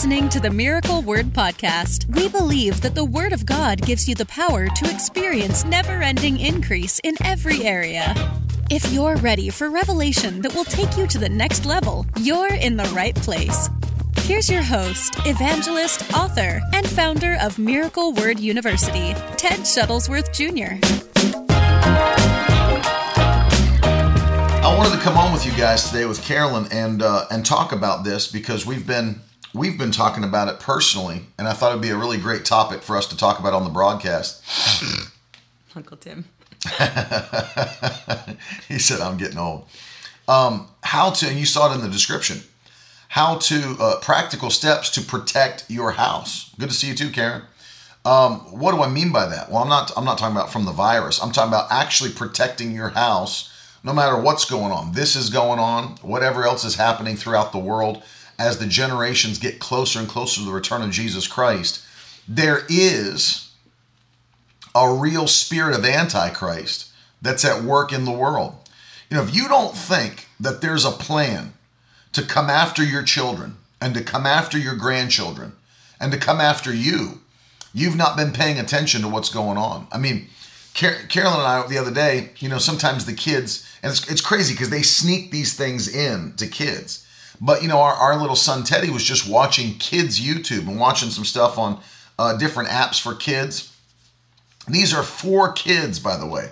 listening to the Miracle Word Podcast. We believe that the Word of God gives you the power to experience never ending increase in every area. If you're ready for revelation that will take you to the next level, you're in the right place. Here's your host, evangelist, author, and founder of Miracle Word University, Ted Shuttlesworth Jr. I wanted to come on with you guys today with Carolyn and uh, and talk about this because we've been we've been talking about it personally, and I thought it'd be a really great topic for us to talk about on the broadcast. Uncle Tim. he said, "I'm getting old." Um, how to, and you saw it in the description. How to uh, practical steps to protect your house. Good to see you too, Karen. Um, what do I mean by that? Well, I'm not. I'm not talking about from the virus. I'm talking about actually protecting your house, no matter what's going on. This is going on. Whatever else is happening throughout the world, as the generations get closer and closer to the return of Jesus Christ, there is a real spirit of antichrist that's at work in the world. You know, if you don't think that there's a plan to come after your children and to come after your grandchildren and to come after you, you've not been paying attention to what's going on. I mean, Car- Carolyn and I the other day, you know, sometimes the kids, and it's, it's crazy because they sneak these things in to kids. But, you know, our, our little son Teddy was just watching kids' YouTube and watching some stuff on uh, different apps for kids. These are four kids, by the way.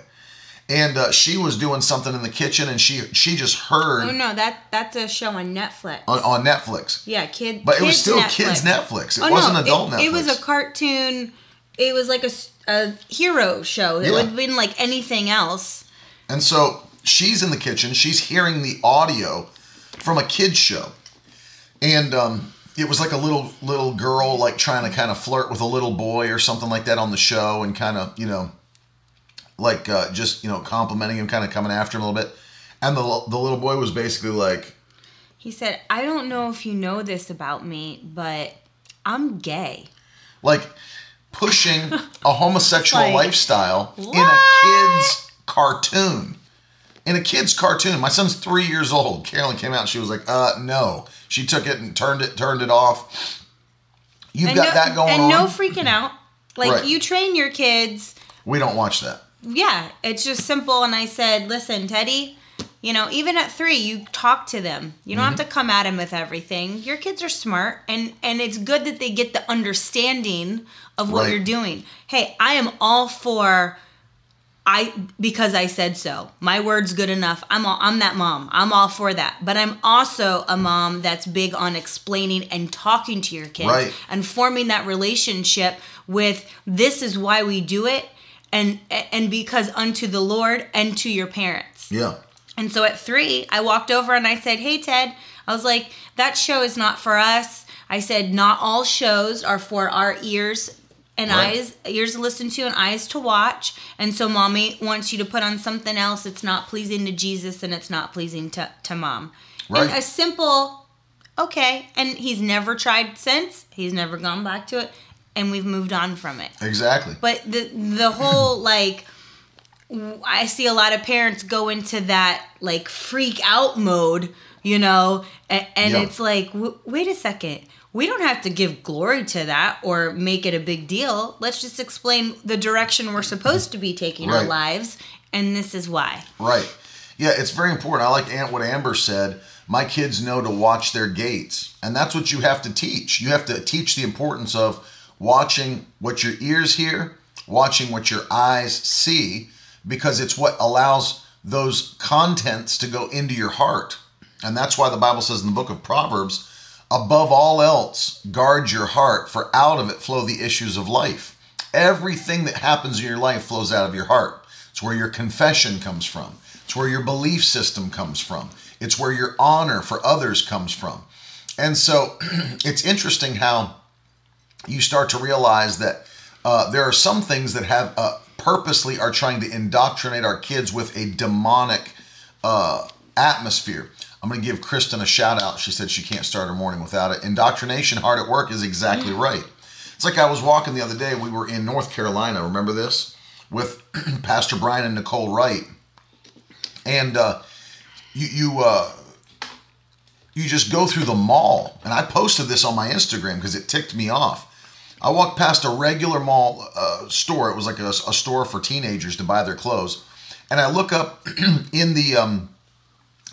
And uh, she was doing something in the kitchen and she she just heard Oh no, that that's a show on Netflix. on, on Netflix. yeah, kid. But it was still kids Netflix. It Oh, wasn't no, adult it, Netflix. It was a cartoon. It was like a, a hero show. It Yeah. would have been like anything else. And so she's in the kitchen. She's hearing the audio from a kids show, and um, it was like a little little girl like trying to kind of flirt with a little boy or something like that on the show, and kind of you know, like uh, just you know complimenting him, kind of coming after him a little bit. And the the little boy was basically like, He said, "I don't know if you know this about me, but I'm gay." like pushing a homosexual Like, lifestyle in a kid's cartoon. In a kid's cartoon. My son's three years old. Carolyn came out and she was like, uh, no. She took it and turned it, turned it off. You've And got no, that going and on. And no freaking out. Like Right. you train your kids. we don't watch that. Yeah, it's just simple. And I said, listen, Teddy, you know, even at three, you talk to them. You don't have Mm-hmm. to come at them with everything. Your kids are smart, and and it's good that they get the understanding of what Right. you're doing. Hey, I am all for. I because I said so. My word's good enough. I'm all, I'm that mom. I'm all for that. But I'm also a mom that's big on explaining and talking to your kids Right. and forming that relationship with this is why we do it and and because unto the Lord and to your parents. Yeah. And so at three, I walked over and I said, Hey, Ted, I was like, that show is not for us. I said, Not all shows are for our ears and Right. eyes, ears to listen to and eyes to watch. And so mommy wants you to put on something else. It's not pleasing to Jesus and it's not pleasing to, to mom. And Right. a simple, okay. And he's never tried since, he's never gone back to it. And we've moved on from it. Exactly. But the the whole like i see a lot of parents go into that like freak out mode, you know, and, and Yeah. it's like, w- wait a second. We don't have to give glory to that or make it a big deal. Let's just explain the direction we're supposed to be taking our lives, and this is why. Right. Yeah, it's very important. I like Aunt what Amber said. My kids know to watch their gates. And that's what you have to teach. You have to teach the importance of watching what your ears hear, watching what your eyes see, because it's what allows those contents to go into your heart. And that's why the Bible says in the book of Proverbs, above all else, guard your heart, for out of it flow the issues of life. Everything that happens in your life flows out of your heart. It's where your confession comes from. It's where your belief system comes from. It's where your honor for others comes from. And so it's interesting how you start to realize that uh, there are some things that have uh, purposely are trying to indoctrinate our kids with a demonic uh, atmosphere. I'm going to give Kristen a shout out. She said she can't start her morning without it. Indoctrination, hard at work, is exactly right. It's like I was walking the other day. We were in North Carolina. Remember this with Pastor Brian and Nicole Wright, and uh, you you uh, you just go through the mall, and I posted this on my Instagram because it ticked me off. I walked past a regular mall uh, store. It was like a, a, store for teenagers to buy their clothes, and I look up in the um,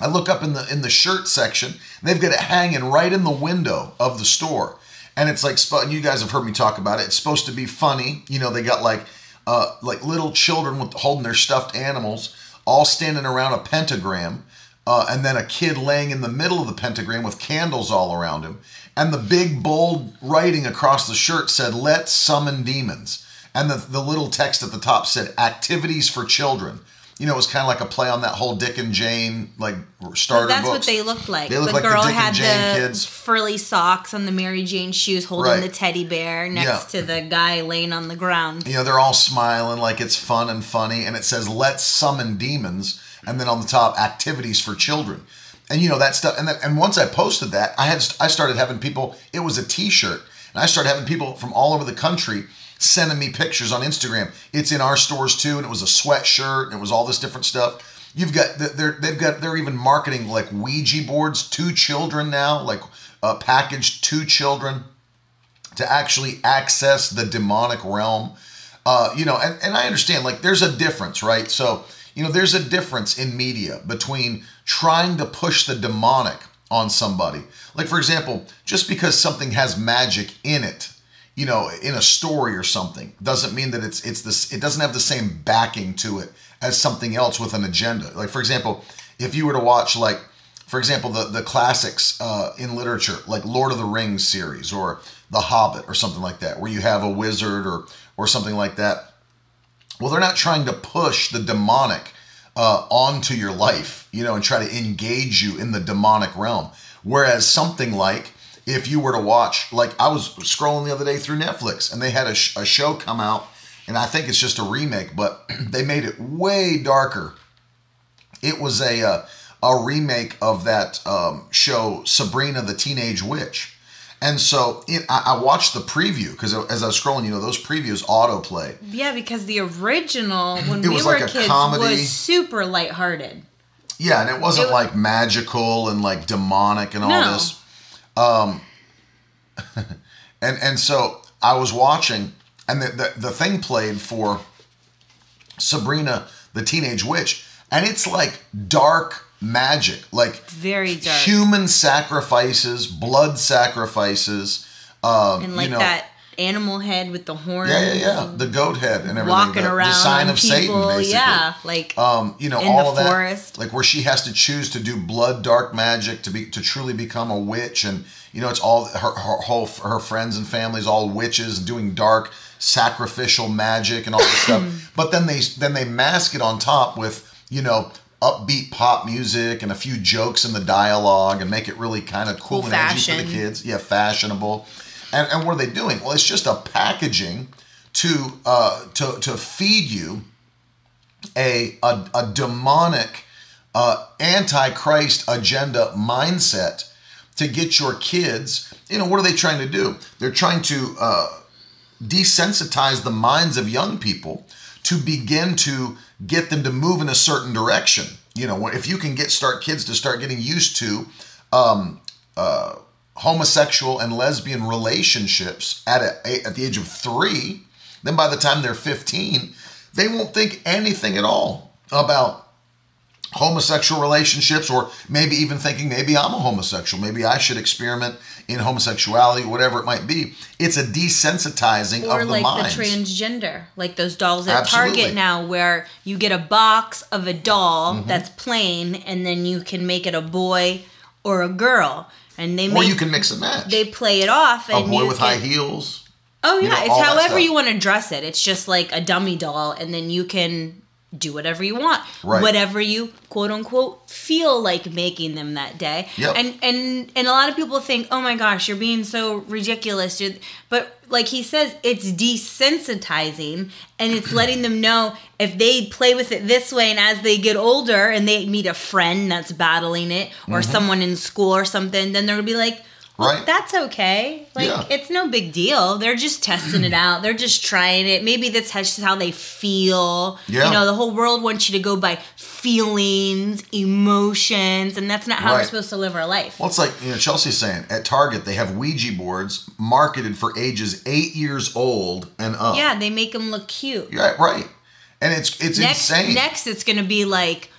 I look up in the in the shirt section. they've got it hanging right in the window of the store, and it's like and you guys have heard me talk about it. It's supposed to be funny. You know, they got like uh, like little children with holding their stuffed animals, all standing around a pentagram. Uh, and then a kid laying in the middle of the pentagram with candles all around him and the big bold writing across the shirt said let's summon demons and the, the little text at the top said activities for children you know it was kind of like a play on that whole dick and jane like starter that's books. what they looked like they looked the like girl the dick had and jane the kids furry socks on the mary jane shoes holding Right. the teddy bear next Yeah. to the guy laying on the ground you know they're all smiling like it's fun and funny and it says let's summon demons and then on the top activities for children and you know that stuff and then, and once i posted that i had i started having people it was a t-shirt and i started having people from all over the country sending me pictures on instagram it's in our stores too and it was a sweatshirt it was all this different stuff you've got they're they've got they're even marketing like ouija boards to children now like uh, packaged to children to actually access the demonic realm. Uh, you know, and, and I understand like there's a difference, right? So, you know, there's a difference in media between trying to push the demonic on somebody. Like, for example, just because something has magic in it, you know, in a story or something, doesn't mean that it's it's this it doesn't have the same backing to it as something else with an agenda. Like, for example, if you were to watch like for example, the the classics uh, in literature, like Lord of the Rings series or The Hobbit or something like that, where you have a wizard or or something like that. Well, they're not trying to push the demonic uh, onto your life, you know, and try to engage you in the demonic realm. Whereas something like if you were to watch, like I was scrolling the other day through Netflix and they had a, sh- a show come out, and I think it's just a remake, but they made it way darker. It was a uh, a remake of that um, show Sabrina the Teenage Witch. And so it, I, I watched the preview because as I was scrolling, you know, those previews autoplay. yeah because the original when It we was were like a kids comedy. was super lighthearted Yeah, and it wasn't It- like magical and like demonic and all No. this. Um, and and so I was watching, and the, the the thing played for Sabrina the Teenage Witch, and it's like dark magic, like very dark human sacrifices, blood sacrifices. Um, and like you know, that animal head with the horns Yeah, yeah, yeah. The goat head and everything. walking the, around the sign of people Satan, basically. yeah like Um, you know, all of that, like where she has to choose to do blood dark magic to be to truly become a witch, and you know, it's all her her whole her friends and families all witches doing dark sacrificial magic and all this stuff. But then they then they mask it on top with you know upbeat pop music and a few jokes in the dialogue and make it really kind of cool, Cool and edgy for the kids. Yeah, fashionable. And and what are they doing? Well, it's just a packaging to uh to to feed you a a, a demonic uh, antichrist agenda mindset to get your kids you know what are they trying to do they're trying to uh, desensitize the minds of young people to begin to get them to move in a certain direction you know if you can get start kids to start getting used to um, uh, homosexual and lesbian relationships at a, at the age of three then by the time they're 15 they won't think anything at all about homosexual relationships or maybe even thinking maybe I'm a homosexual maybe I should experiment in homosexuality whatever it might be it's a desensitizing or of the like minds the transgender like those dolls at Absolutely. target now where you get a box of a doll Mm-hmm. that's plain and then you can make it a boy or a girl and they or make you can mix and match. they play it off a and boy with can, high heels oh you yeah know, it's however you want to dress it. It's just like a dummy doll and then you can do whatever you want Right. whatever you quote unquote feel like making them that day Yep. and and and a lot of people think oh my gosh you're being so ridiculous You're- but like he says it's desensitizing and it's letting them know if they play with it this way and as they get older and they meet a friend that's battling it or Mm-hmm. someone in school or something then they're gonna be like right? That's okay. Like Yeah. it's no big deal. They're just testing it out. They're just trying it. Maybe that's just how they feel. Yeah. You know, the whole world wants you to go by feelings, emotions, and that's not how we're supposed to live our life. Well, it's like you know Chelsea's saying at Target they have Ouija boards marketed for ages eight years old and up. yeah, they make them look cute. Yeah, right. And it's it's next, insane. next it's gonna be like,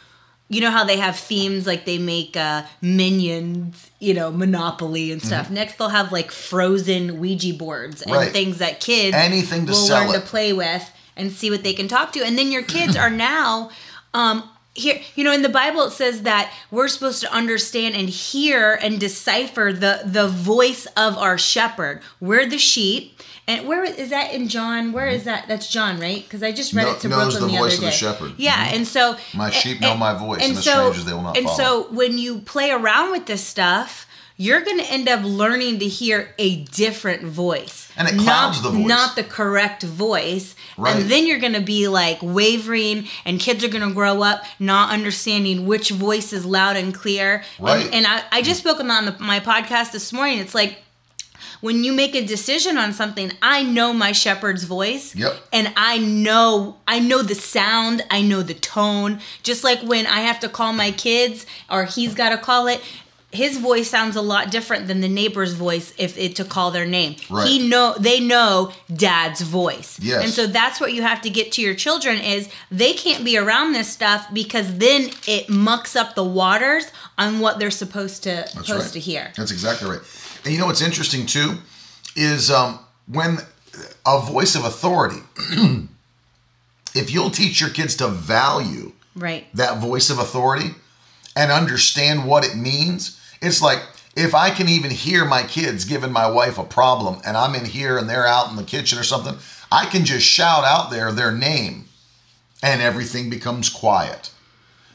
you know how they have themes like they make uh, minions, you know, Monopoly and stuff. Next they'll have like frozen Ouija boards and Mm-hmm. Right. things that kids Anything to will learn it. to play with and see what they can talk to. And then your kids are now. Um, here, you know, in the Bible it says that we're supposed to understand and hear and decipher the the voice of our shepherd. We're the sheep, and where is that in John? Where is that? That's John, right? Because I just read Kno- it to knows Brooklyn the the, voice other of the shepherd. Yeah, mm-hmm. and so My and- sheep know my voice, and the so, strangers they will not And follow. so when you play around with this stuff, you're going to end up learning to hear a different voice, And it not, clouds the voice. not the correct voice. Right. And then you're going to be like wavering, and kids are going to grow up not understanding which voice is loud and clear. Right. And, and I, I just spoke on the, my podcast this morning. It's like when you make a decision on something, I know my shepherd's voice. Yep. And I know I know the sound, I know the tone. Just like when I have to call my kids or he's got to call it, his voice sounds a lot different than the neighbor's voice if it to call their name. Right. He know they know dad's voice. Yes. And so that's what you have to get to your children is they can't be around this stuff because then it mucks up the waters on what they're supposed to That's supposed right. to hear. That's exactly right. And you know what's interesting too is um, when a voice of authority. if you'll teach your kids to value Right. that voice of authority and understand what it means. It's like if I can even hear my kids giving my wife a problem and I'm in here and they're out in the kitchen or something, I can just shout out there their name and everything becomes quiet.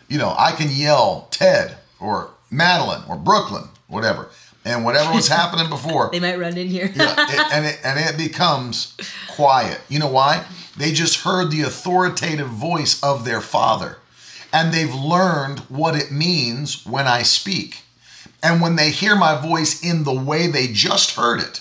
You know, I can yell Ted or Madeline or Brooklyn, whatever. And whatever was happening before, They might run in here. yeah, it, and it and it becomes quiet. You know why? They just heard the authoritative voice of their father, and they've learned what it means when I speak. And when they hear my voice in the way they just heard it,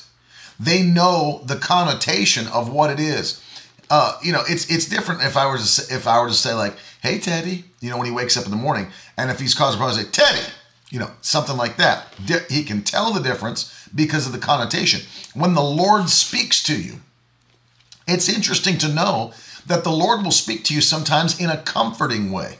they know the connotation of what it is. Uh, you know, it's it's different if I were to say, if I were to say like, "Hey, Teddy," you know, when he wakes up in the morning, and if he's causing problems, say, "Teddy," you know, something like that. He can tell the difference because of the connotation. When the Lord speaks to you, it's interesting to know that the Lord will speak to you sometimes in a comforting way.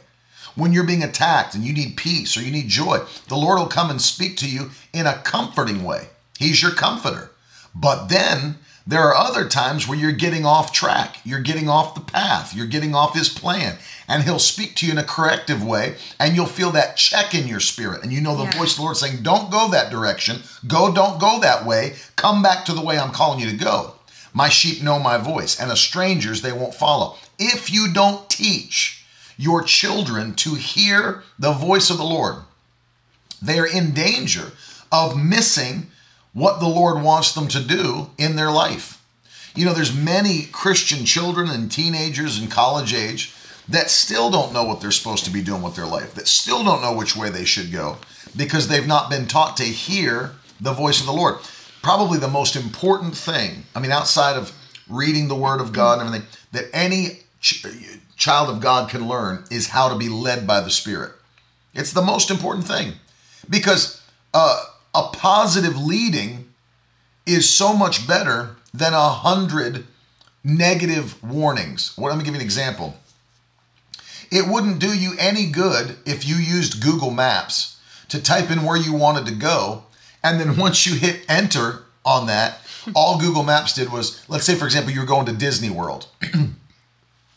When you're being attacked and you need peace or you need joy, the Lord will come and speak to you in a comforting way. He's your comforter. But then there are other times where you're getting off track, you're getting off the path, you're getting off His plan, and He'll speak to you in a corrective way, and you'll feel that check in your spirit. And you know the Yeah. voice of the Lord saying, Don't go that direction, go, don't go that way, come back to the way I'm calling you to go. My sheep know my voice, and a stranger's they won't follow. If you don't teach your children to hear the voice of the Lord, they are in danger of missing what the Lord wants them to do in their life. You know, there's many Christian children and teenagers and college age that still don't know what they're supposed to be doing with their life, that still don't know which way they should go because they've not been taught to hear the voice of the Lord. Probably the most important thing, I mean, outside of reading the Word of God and everything, that any child of God can learn is how to be led by the Spirit. It's the most important thing because uh, a positive leading is so much better than a hundred negative warnings. Well, let me give you an example. It wouldn't do you any good if you used Google Maps to type in where you wanted to go, and then once you hit enter on that, all Google Maps did was, let's say, for example, you were going to Disney World,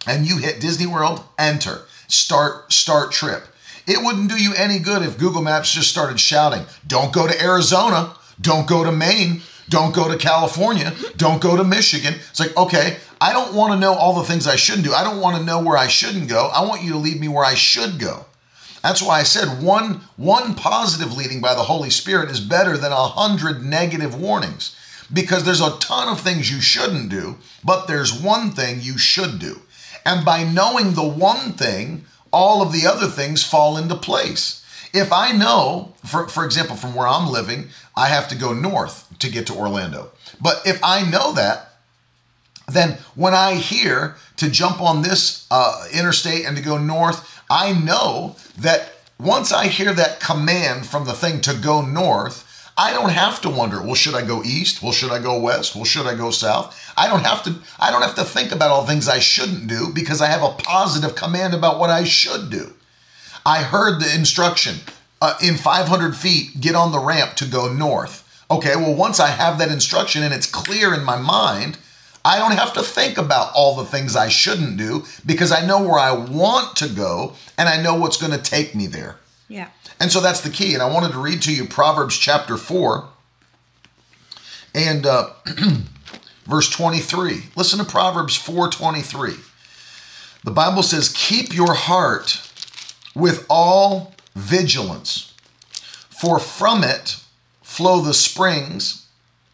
and you hit Disney World, enter, start, start trip. It wouldn't do you any good if Google Maps just started shouting, don't go to Arizona, don't go to Maine, don't go to California, don't go to Michigan. It's like, okay, I don't want to know all the things I shouldn't do. I don't want to know where I shouldn't go. I want you to lead me where I should go. That's why I said one one positive leading by the Holy Spirit is better than a hundred negative warnings. Because there's a ton of things you shouldn't do, but there's one thing you should do. And by knowing the one thing, all of the other things fall into place. If I know, for, for example, from where I'm living, I have to go north to get to Orlando. But if I know that, then when I hear to jump on this uh, interstate and to go north, I know that once I hear that command from the thing to go north, I don't have to wonder, well, should I go east? Well, should I go west? Well, should I go south? I don't have to I don't have to think about all things I shouldn't do because I have a positive command about what I should do. I heard the instruction uh, in 500 feet, get on the ramp to go north. Okay, well, once I have that instruction and it's clear in my mind, I don't have to think about all the things I shouldn't do because I know where I want to go and I know what's going to take me there. Yeah. And so that's the key. And I wanted to read to you Proverbs chapter 4 and uh, verse 23. Listen to Proverbs 4:23. The Bible says, "Keep your heart with all vigilance, for from it flow the springs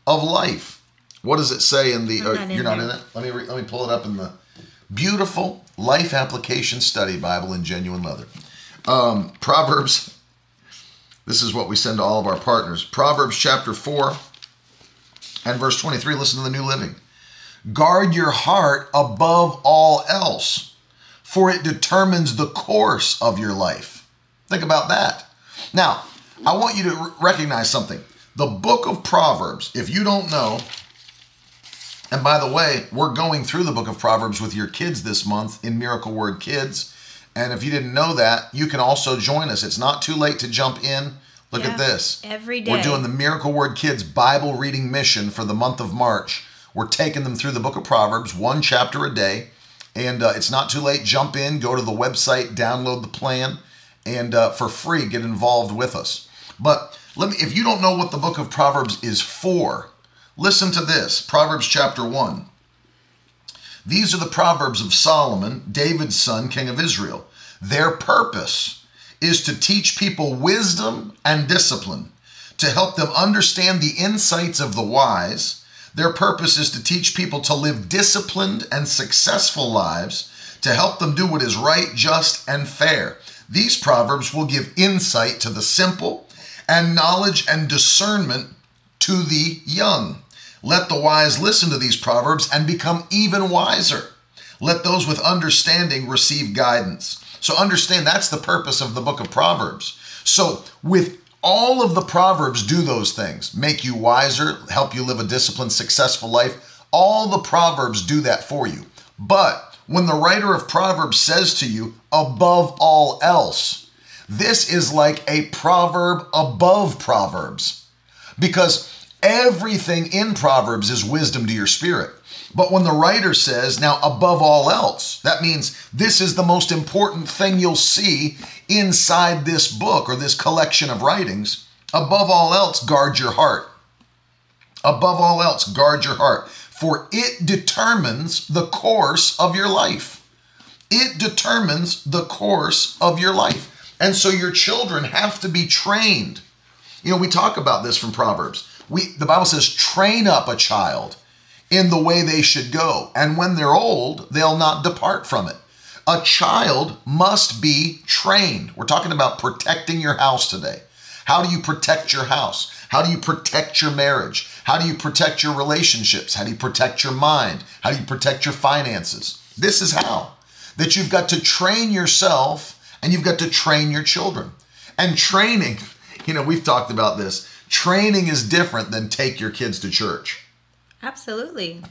of life." What does it say in the? Uh, not in you're not there. in it. Let me re, let me pull it up in the beautiful Life Application Study Bible in genuine leather. Um, Proverbs. This is what we send to all of our partners. Proverbs chapter four and verse twenty-three. Listen to the New Living. Guard your heart above all else, for it determines the course of your life. Think about that. Now, I want you to recognize something. The book of Proverbs, if you don't know, and by the way, we're going through the book of Proverbs with your kids this month in Miracle Word Kids. And if you didn't know that, you can also join us. It's not too late to jump in. Look Yeah, at this. every day. We're doing the Miracle Word Kids Bible reading mission for the month of March. We're taking them through the book of Proverbs, one chapter a day. And uh, it's not too late. Jump in, go to the website, download the plan, and uh, for free, get involved with us. But let me, if you don't know what the book of Proverbs is for, listen to this Proverbs chapter 1. These are the Proverbs of Solomon, David's son, king of Israel. Their purpose is to teach people wisdom and discipline, to help them understand the insights of the wise. Their purpose is to teach people to live disciplined and successful lives, to help them do what is right, just, and fair. These Proverbs will give insight to the simple and knowledge and discernment to the young. Let the wise listen to these proverbs and become even wiser. Let those with understanding receive guidance. So understand that's the purpose of the book of Proverbs. So with all of the proverbs do those things. Make you wiser, help you live a disciplined, successful life. All the proverbs do that for you. But when the writer of Proverbs says to you, above all else, this is like a proverb above Proverbs because everything in Proverbs is wisdom to your spirit. But when the writer says, now above all else, that means this is the most important thing you'll see inside this book or this collection of writings. Above all else, guard your heart. Above all else, guard your heart, for it determines the course of your life. It determines the course of your life. And so your children have to be trained. You know, we talk about this from Proverbs. We the Bible says train up a child in the way they should go, and when they're old, they'll not depart from it. A child must be trained. We're talking about protecting your house today. How do you protect your house? How do you protect your marriage? How do you protect your relationships? How do you protect your mind? How do you protect your finances? This is how. That you've got to train yourself and you've got to train your children. And training, you know, we've talked about this. Training is different than take your kids to church. Absolutely.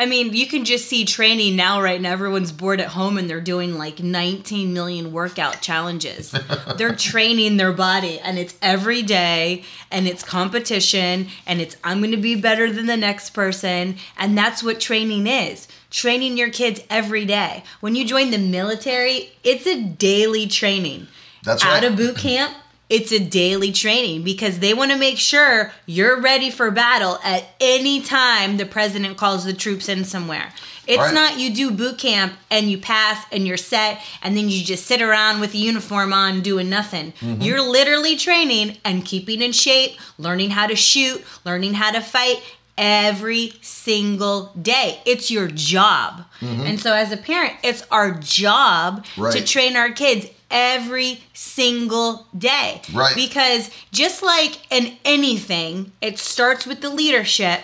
I mean, you can just see training now, right now. Everyone's bored at home and they're doing like 19 million workout challenges. they're training their body and it's every day and it's competition and it's I'm going to be better than the next person. And that's what training is training your kids every day. When you join the military, it's a daily training. That's Out right. of boot camp, it's a daily training because they want to make sure you're ready for battle at any time the president calls the troops in somewhere. It's Right. not you do boot camp and you pass and you're set and then you just sit around with a uniform on doing nothing. Mm-hmm. You're literally training and keeping in shape, learning how to shoot, learning how to fight every single day. It's your job. And so as a parent, it's our job Mm-hmm. Right. to train our kids every single day. Right. Because just like in anything, it starts with the leadership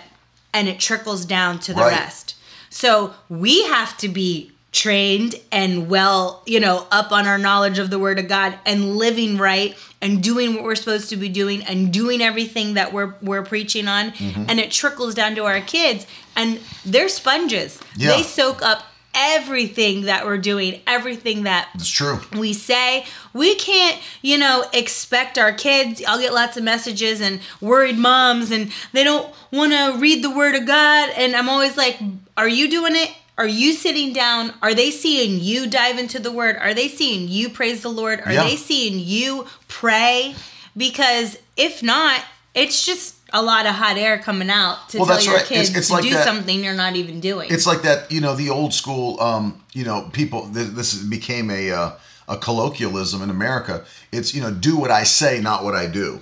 and it trickles down to the Right. rest. So we have to be trained and well, you know, up on our knowledge of the word of God and living right and doing what we're supposed to be doing and doing everything that we're we're preaching on Mm-hmm. and it trickles down to our kids and they're sponges. Yeah. They soak up everything that we're doing, everything that It's true. we say. We can't you know expect our kids i'll get lots of messages and worried moms and they don't want to read the word of god. And i'm always like are you doing it? Are you sitting down? Are they seeing you dive into the word? Are they seeing you praise the lord? Are Yeah. they seeing you pray? Because if not it's just a lot of hot air coming out to Well, tell your right. It's- kids it's to like do that- something you're not even doing It's like that, you know, the old school, um, you know, people. This, this became a uh, a colloquialism in America. It's you know, do what I say, not what I do.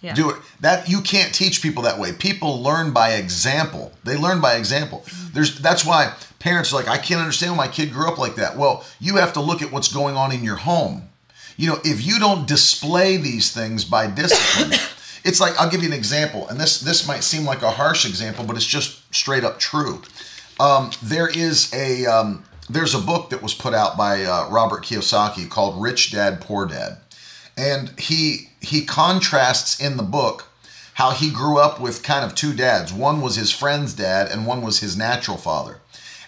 yeah. Do it. That you can't teach people that way. People learn by example. They learn by example. There's that's why parents are like, I can't understand why my kid grew up like that. Well, you have to look at what's going on in your home. You know, if you don't display these things by discipline, it's like I'll give you an example, and this this might seem like a harsh example, but it's just straight up true. Um, there is a um, there's a book that was put out by uh, Robert Kiyosaki called Rich Dad Poor Dad, and he he contrasts in the book how he grew up with kind of two dads. One was his friend's dad, and one was his natural father.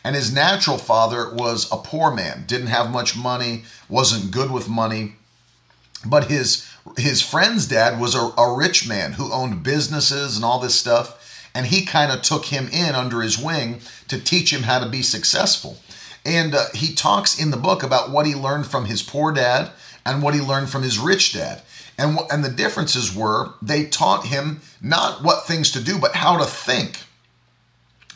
And his natural father was a poor man, didn't have much money, wasn't good with money, but his his friend's dad was a, a rich man who owned businesses and all this stuff and he kind of took him in under his wing to teach him how to be successful. And uh, he talks in the book about what he learned from his poor dad and what he learned from his rich dad. And wh- and the differences were they taught him not what things to do but how to think.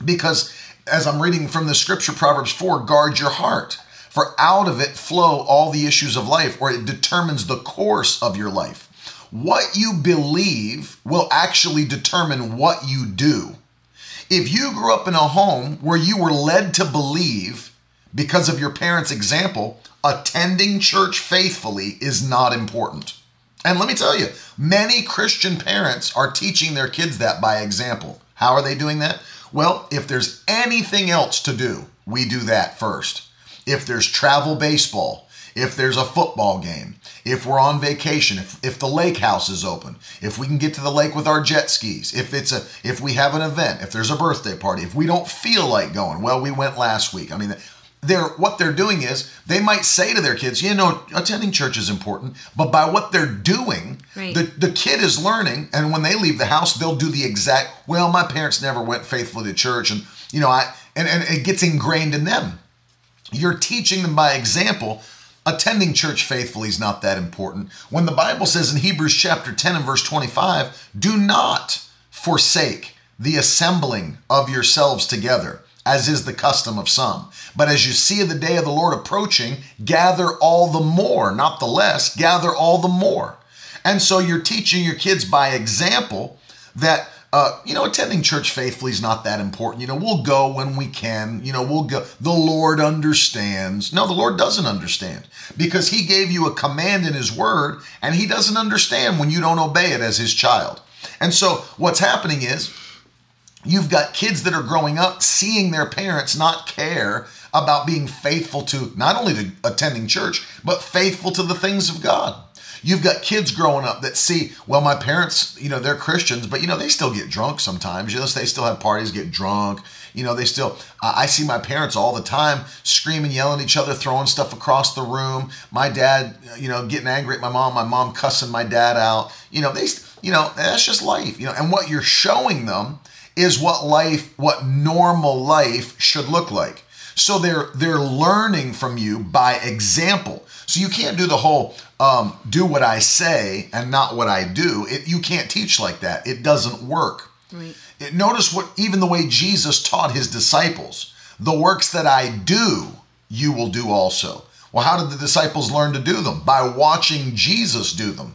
Because as I'm reading from the scripture, Proverbs 4, guard your heart, for out of it flow all the issues of life, or it determines the course of your life. What you believe will actually determine what you do. If you grew up in a home where you were led to believe because of your parents' example, attending church faithfully is not important. And let me tell you, many Christian parents are teaching their kids that by example. How are they doing that? Well, if there's anything else to do, we do that first. If there's travel baseball, if there's a football game, if we're on vacation, if, if the lake house is open, if we can get to the lake with our jet skis, if it's a if we have an event, if there's a birthday party, if we don't feel like going, well, we went last week. I mean, they're what they're doing is they might say to their kids, you know, attending church is important, but by what they're doing, Right. the the kid is learning, and when they leave the house, they'll do the exact. Well, my parents never went faithfully to church, and you know, I and and it gets ingrained in them. You're teaching them by example. Attending church faithfully is not that important. When the Bible says in Hebrews chapter 10 and verse 25, do not forsake the assembling of yourselves together, as is the custom of some. But as you see the day of the Lord approaching, gather all the more, not the less, gather all the more. And so you're teaching your kids by example that uh, you know, attending church faithfully is not that important. You know, we'll go when we can. You know, we'll go. The Lord understands. No, the Lord doesn't understand because He gave you a command in His Word, and He doesn't understand when you don't obey it as His child. And so, what's happening is you've got kids that are growing up seeing their parents not care about being faithful to not only to attending church, but faithful to the things of God. You've got kids growing up that see, well, my parents, you know, they're Christians, but you know, they still get drunk sometimes. You know, they still have parties, get drunk. You know, they still. Uh, I see my parents all the time screaming, yelling at each other, throwing stuff across the room. My dad, you know, getting angry at my mom. My mom cussing my dad out. You know, they, you know, that's just life. You know, and what you're showing them is what life, what normal life should look like. So they're they're learning from you by example. So you can't do the whole um, do what I say and not what I do. It, you can't teach like that. It doesn't work. Right. It, notice what even the way Jesus taught his disciples: the works that I do, you will do also. Well, how did the disciples learn to do them? By watching Jesus do them.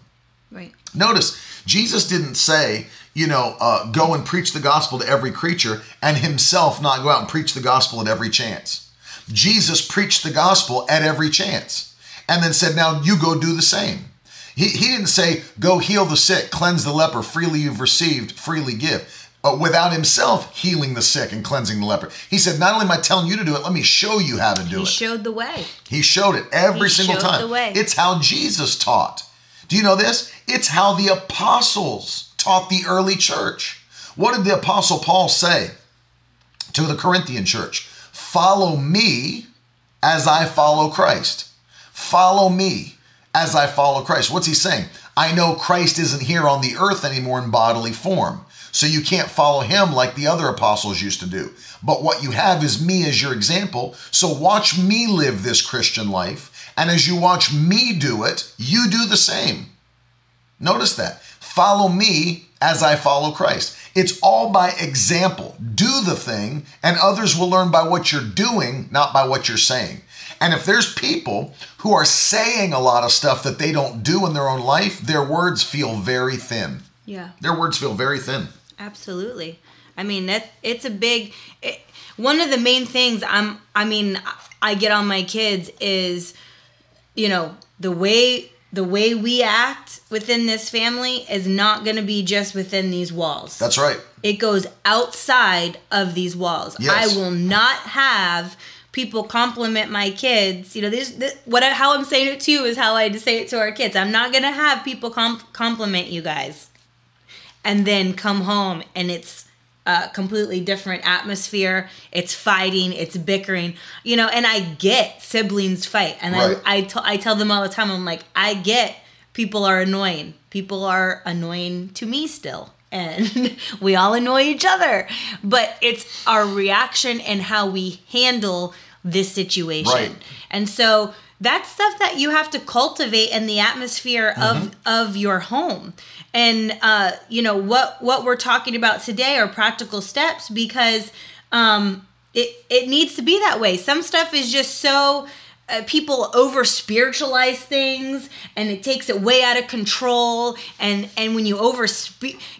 Right. Notice, Jesus didn't say, you know, uh, go and preach the gospel to every creature and himself not go out and preach the gospel at every chance. Jesus preached the gospel at every chance. And then said, Now you go do the same. He, he didn't say, Go heal the sick, cleanse the leper, freely you've received, freely give. But without himself healing the sick and cleansing the leper. He said, Not only am I telling you to do it, let me show you how to do He it. He showed the way. He showed it every He single time. the way. It's how Jesus taught. Do you know this? It's how the apostles taught the early church. What did the apostle Paul say to the Corinthian church? Follow me as I follow Christ. Follow me as I follow Christ. What's he saying? I know Christ isn't here on the earth anymore in bodily form. So you can't follow him like the other apostles used to do. But what you have is me as your example. So watch me live this Christian life. And as you watch me do it, you do the same. Notice that. Follow me as I follow Christ. It's all by example. Do the thing, and others will learn by what you're doing, not by what you're saying. And if there's people who are saying a lot of stuff that they don't do in their own life, their words feel very thin. Yeah. Their words feel very thin. Absolutely. I mean, that it's a big. It, one of the main things I'm. I mean, I get on my kids is, you know, the way the way we act within this family is not going to be just within these walls. That's right. it goes outside of these walls. Yes. I will not have people compliment my kids. You know, this, this what how I'm saying it to you is how I say it to our kids. I'm not gonna have people com- compliment you guys, and then come home and it's a completely different atmosphere. It's fighting, it's bickering, you know. And I get siblings fight, and Right. I I, t- I tell them all the time. I'm like, I get people are annoying. People are annoying to me still. And we all annoy each other. But it's our reaction and how we handle this situation. Right. And so that's stuff that you have to cultivate in the atmosphere of of your home. And uh, you know what what we're talking about today are practical steps because um, it it needs to be that way. Some stuff is just so uh, people over spiritualize things and it takes it way out of control and and when you over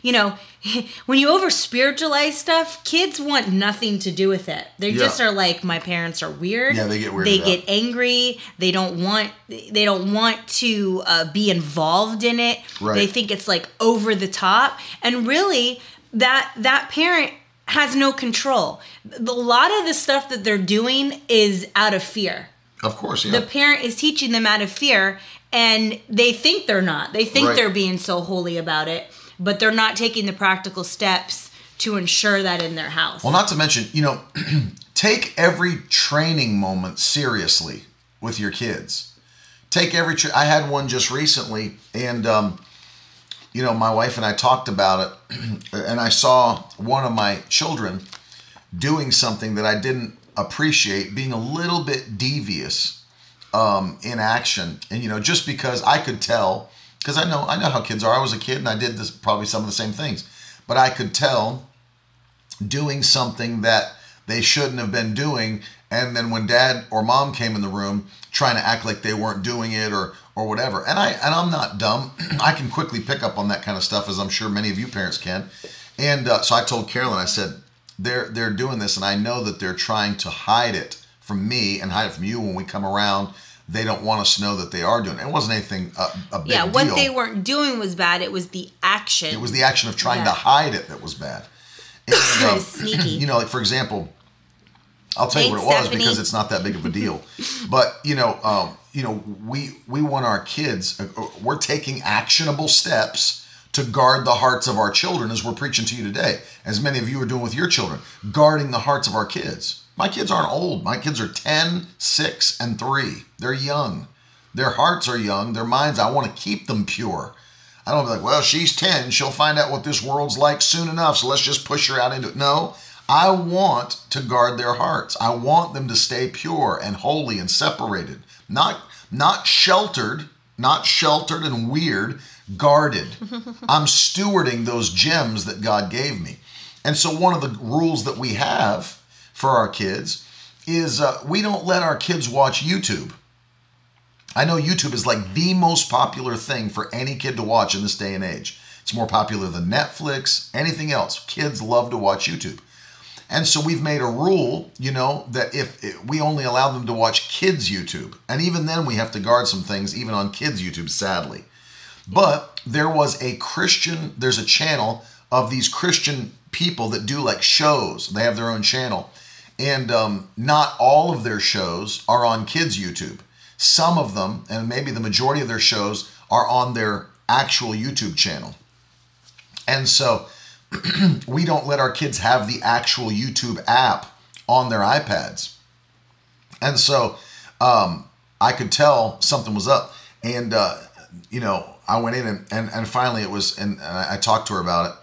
you know when you over spiritualize stuff kids want nothing to do with it. They Yeah. just are like my parents are weird. Yeah, they get weirded they out. get angry. They don't want they don't want to uh, be involved in it. Right. they think it's like over the top. And really that that parent has no control. A lot of the stuff that they're doing is out of fear Of course, yeah. the parent is teaching them out of fear and they think they're not they think Right. they're being so holy about it but they're not taking the practical steps to ensure that in their house Well, not to mention, you know, take every training moment seriously with your kids. Take every. Tra- I had one just recently, and um, you know, my wife and I talked about it, and I saw one of my children doing something that I didn't appreciate, being a little bit devious um, in action, and you know, just because I could tell, because I know I know how kids are. I was a kid, and I did this probably some of the same things, but I could tell doing something that they shouldn't have been doing. And then when dad or mom came in the room trying to act like they weren't doing it or or whatever. And i and i'm not dumb. I can quickly pick up on that kind of stuff as i'm sure many of you parents can. And uh, so i told carolyn i said they're they're doing this and i know that they're trying to hide it from me and hide it from you when we come around they don't want us to know that they are doing it. It wasn't anything uh, a big yeah what deal. they weren't doing was bad it was the action It was the action of trying to hide it that was bad. And, um, Sneaky. You know, like for example, I'll tell you what it was Stephanie. because it's not that big of a deal. but you know, um, you know, we we want our kids. uh, We're taking actionable steps to guard the hearts of our children, as we're preaching to you today. As many of you are doing with your children, guarding the hearts of our kids. My kids aren't old. My kids are 10, 6, and 3. They're young. Their hearts are young. Their minds, I want to keep them pure. I don't be like, well, she's 10. She'll find out what this world's like soon enough. So let's just push her out into it. No, I want to guard their hearts. I want them to stay pure and holy and separated, not not sheltered, not sheltered and weird, guarded. I'm stewarding those gems that God gave me. And so one of the rules that we have for our kids is uh, we don't let our kids watch YouTube. I know YouTube is like the most popular thing for any kid to watch in this day and age. It's more popular than Netflix, anything else. Kids love to watch YouTube. And so we've made a rule, you know, that if if we only allow them to watch kids YouTube, and even then we have to guard some things even on kids YouTube, sadly. But there was a Christian, there's a channel of these Christian people that do like shows. They have their own channel. And um, not all of their shows are on kids' YouTube. Some of them, and maybe the majority of their shows, are on their actual YouTube channel. And so we don't let our kids have the actual YouTube app on their iPads. And so um, I could tell something was up. And, uh, you know, I went in and, and, and finally it was, and, and I talked to her about it.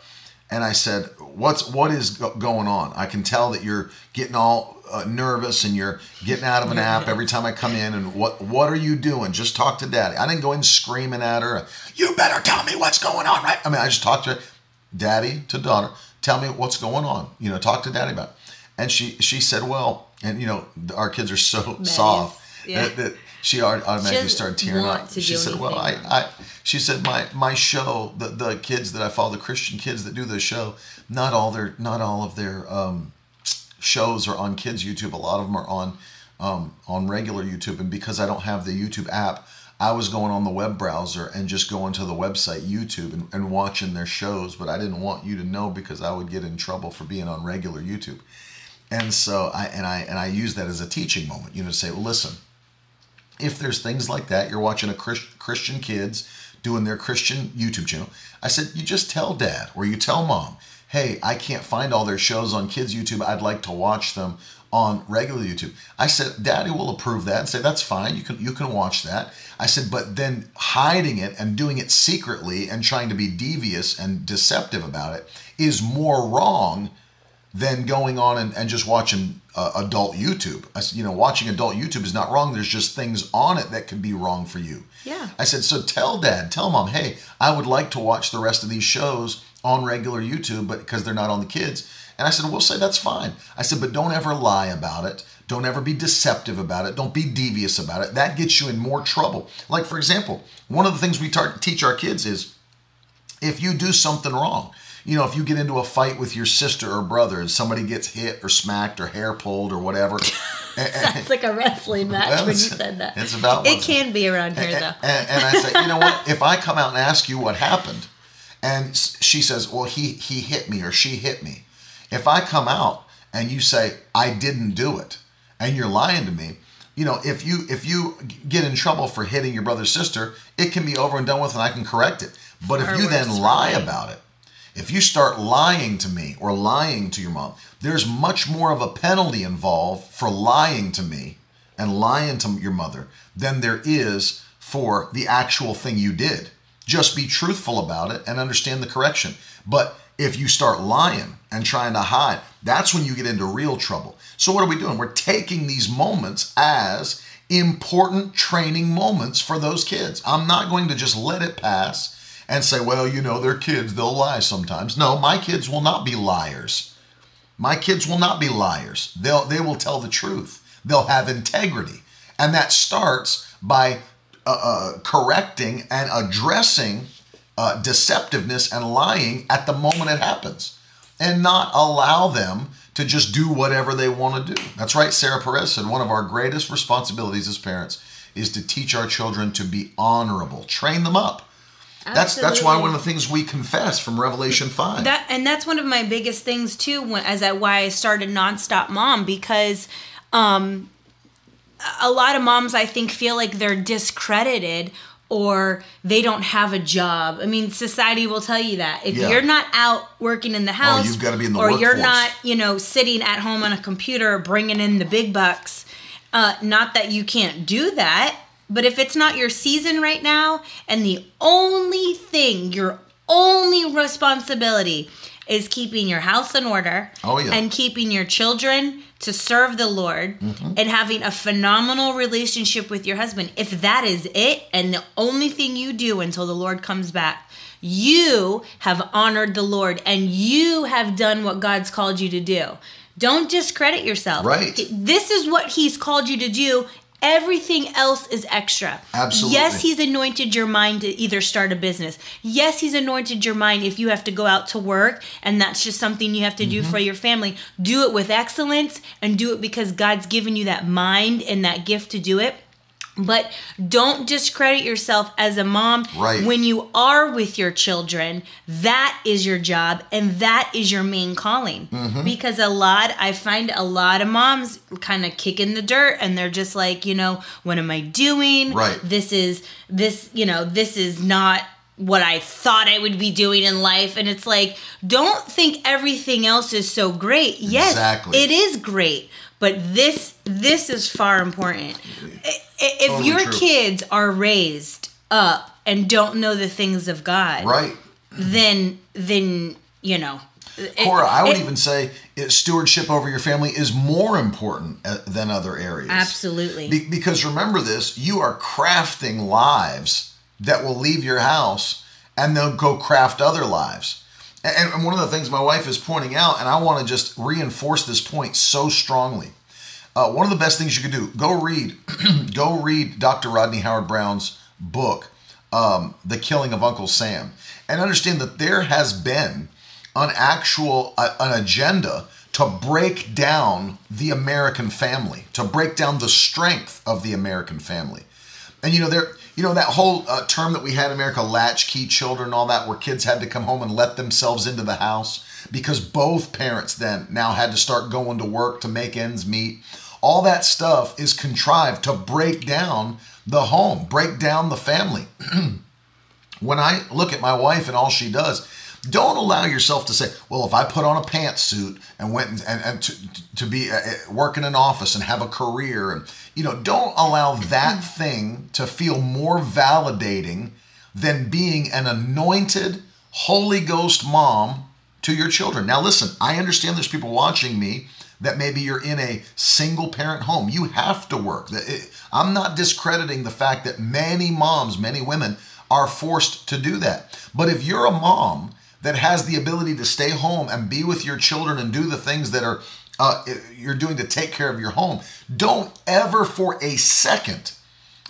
And I said, "What's what is go- going on? I can tell that you're getting all uh, nervous and you're getting out of an app every time I come in. And what what are you doing? Just talk to Daddy. I didn't go in screaming at her. You better tell me what's going on, right? I mean, I just talked to her, Daddy to daughter. Tell me what's going on. You know, talk to Daddy about. It. And she she said, well, and you know, our kids are so soft yeah. that, that she automatically doesn't started tearing up. She said, "Well, I. I," she said, "my my show, the the kids that I follow, the Christian kids that do the show, not all their not all of their um, shows are on kids YouTube. A lot of them are on um, on regular YouTube, and because I don't have the YouTube app." I was going on the web browser and just going to the website YouTube and, and watching their shows, but I didn't want you to know because I would get in trouble for being on regular YouTube. And so I and I and I use that as a teaching moment, you know, to say, well, listen, if there's things like that, you're watching a Chris, Christian kids doing their Christian YouTube channel. I said, you just tell dad or you tell mom, hey, I can't find all their shows on kids YouTube. I'd like to watch them on regular YouTube. I said, Daddy will approve that and say that's fine. You can you can watch that. I said, but then hiding it and doing it secretly and trying to be devious and deceptive about it is more wrong than going on and, and just watching uh, adult YouTube. I said, you know, watching adult YouTube is not wrong. There's just things on it that could be wrong for you. Yeah. I said, so tell dad, tell mom, hey, I would like to watch the rest of these shows on regular YouTube, but because they're not on the kids. And I said, we'll say that's fine. I said, but don't ever lie about it. Don't ever be deceptive about it. Don't be devious about it. That gets you in more trouble. Like, for example, one of the things we tar- teach our kids is if you do something wrong, you know, if you get into a fight with your sister or brother and somebody gets hit or smacked or hair pulled or whatever. It's like a wrestling match when you said that. it's about It can be around here and, though. and, and I say, you know what? If I come out and ask you what happened, and she says, well, he he hit me or she hit me. If I come out and you say I didn't do it, and you're lying to me, you know, if you if you get in trouble for hitting your brother's sister, it can be over and done with, and I can correct it. But if you then lie about it, if you start lying to me or lying to your mom, there's much more of a penalty involved for lying to me and lying to your mother than there is for the actual thing you did. Just be truthful about it and understand the correction. But if you start lying and trying to hide, that's when you get into real trouble. So, what are we doing? We're taking these moments as important training moments for those kids. I'm not going to just let it pass and say, well, you know, they're kids, they'll lie sometimes. No, my kids will not be liars. My kids will not be liars. They'll they will tell the truth. They'll have integrity, and that starts by uh, uh, correcting and addressing uh, deceptiveness and lying at the moment it happens, and not allow them to just do whatever they want to do. That's right. Sarah Perez said one of our greatest responsibilities as parents is to teach our children to be honorable, train them up. That's that's why one of the things we confess from Revelation five. that and that's one of my biggest things too when as I why I started nonstop mom because um a lot of moms I think feel like they're discredited or they don't have a job. I mean, society will tell you that. If Yeah. Oh, you're not out working in the house you've gotta be in the or you're not, you know, sitting at home on a computer bringing in the big bucks, uh, not that you can't do that, but if it's not your season right now and the only thing, your only responsibility is keeping your house in order Oh, yeah. and keeping your children to serve the Lord Mm-hmm. and having a phenomenal relationship with your husband. If that is it and the only thing you do until the Lord comes back, you have honored the Lord and you have done what God's called you to do. Don't discredit yourself. Right. This is what he's called you to do Everything else is extra. Absolutely. Yes, he's anointed your mind to either start a business. Yes, he's anointed your mind if you have to go out to work and that's just something you have to do Mm-hmm. for your family. Do it with excellence and do it because God's given you that mind and that gift to do it. But don't discredit yourself as a mom Right. when you are with your children. That is your job and that is your main calling. Mm-hmm. Because a lot, I find a lot of moms kind of kick in the dirt and they're just like, you know, what am I doing? Right. This is, this, you know, this is not what I thought I would be doing in life. And it's like, don't think everything else is so great. Yes, Exactly. it is great. But this this is far important. If Totally your true. kids are raised up and don't know the things of God, Right. then then you know. it- Cora, I would it- even say it, stewardship over your family is more important uh, than other areas. absolutely. Be- because remember this, you are crafting lives that will leave your house and they'll go craft other lives. And, one of the things my wife is pointing out, and I want to just reinforce this point so strongly. Uh, one of the best things you could do, go read, go read Dr. Rodney Howard-Browne's book, um, The Killing of Uncle Sam, and understand that there has been an actual uh, an agenda to break down the American family, to break down the strength of the American family. And you know, there, you know that whole uh, term that we had in America, latchkey children, all that, where kids had to come home and let themselves into the house because both parents then now had to start going to work to make ends meet. All that stuff is contrived to break down the home, break down the family. when I look at my wife and all she does, don't allow yourself to say, well, if I put on a pantsuit and went and, and, and to, to be uh, uh, work in an office and have a career, and you know, don't allow that thing to feel more validating than being an anointed Holy Ghost mom to your children. Now, listen, I understand there's people watching me that maybe you're in a single parent home. You have to work. I'm not discrediting the fact that many moms, many women are forced to do that. But if you're a mom that has the ability to stay home and be with your children and do the things that are uh, you're doing to take care of your home, don't ever for a second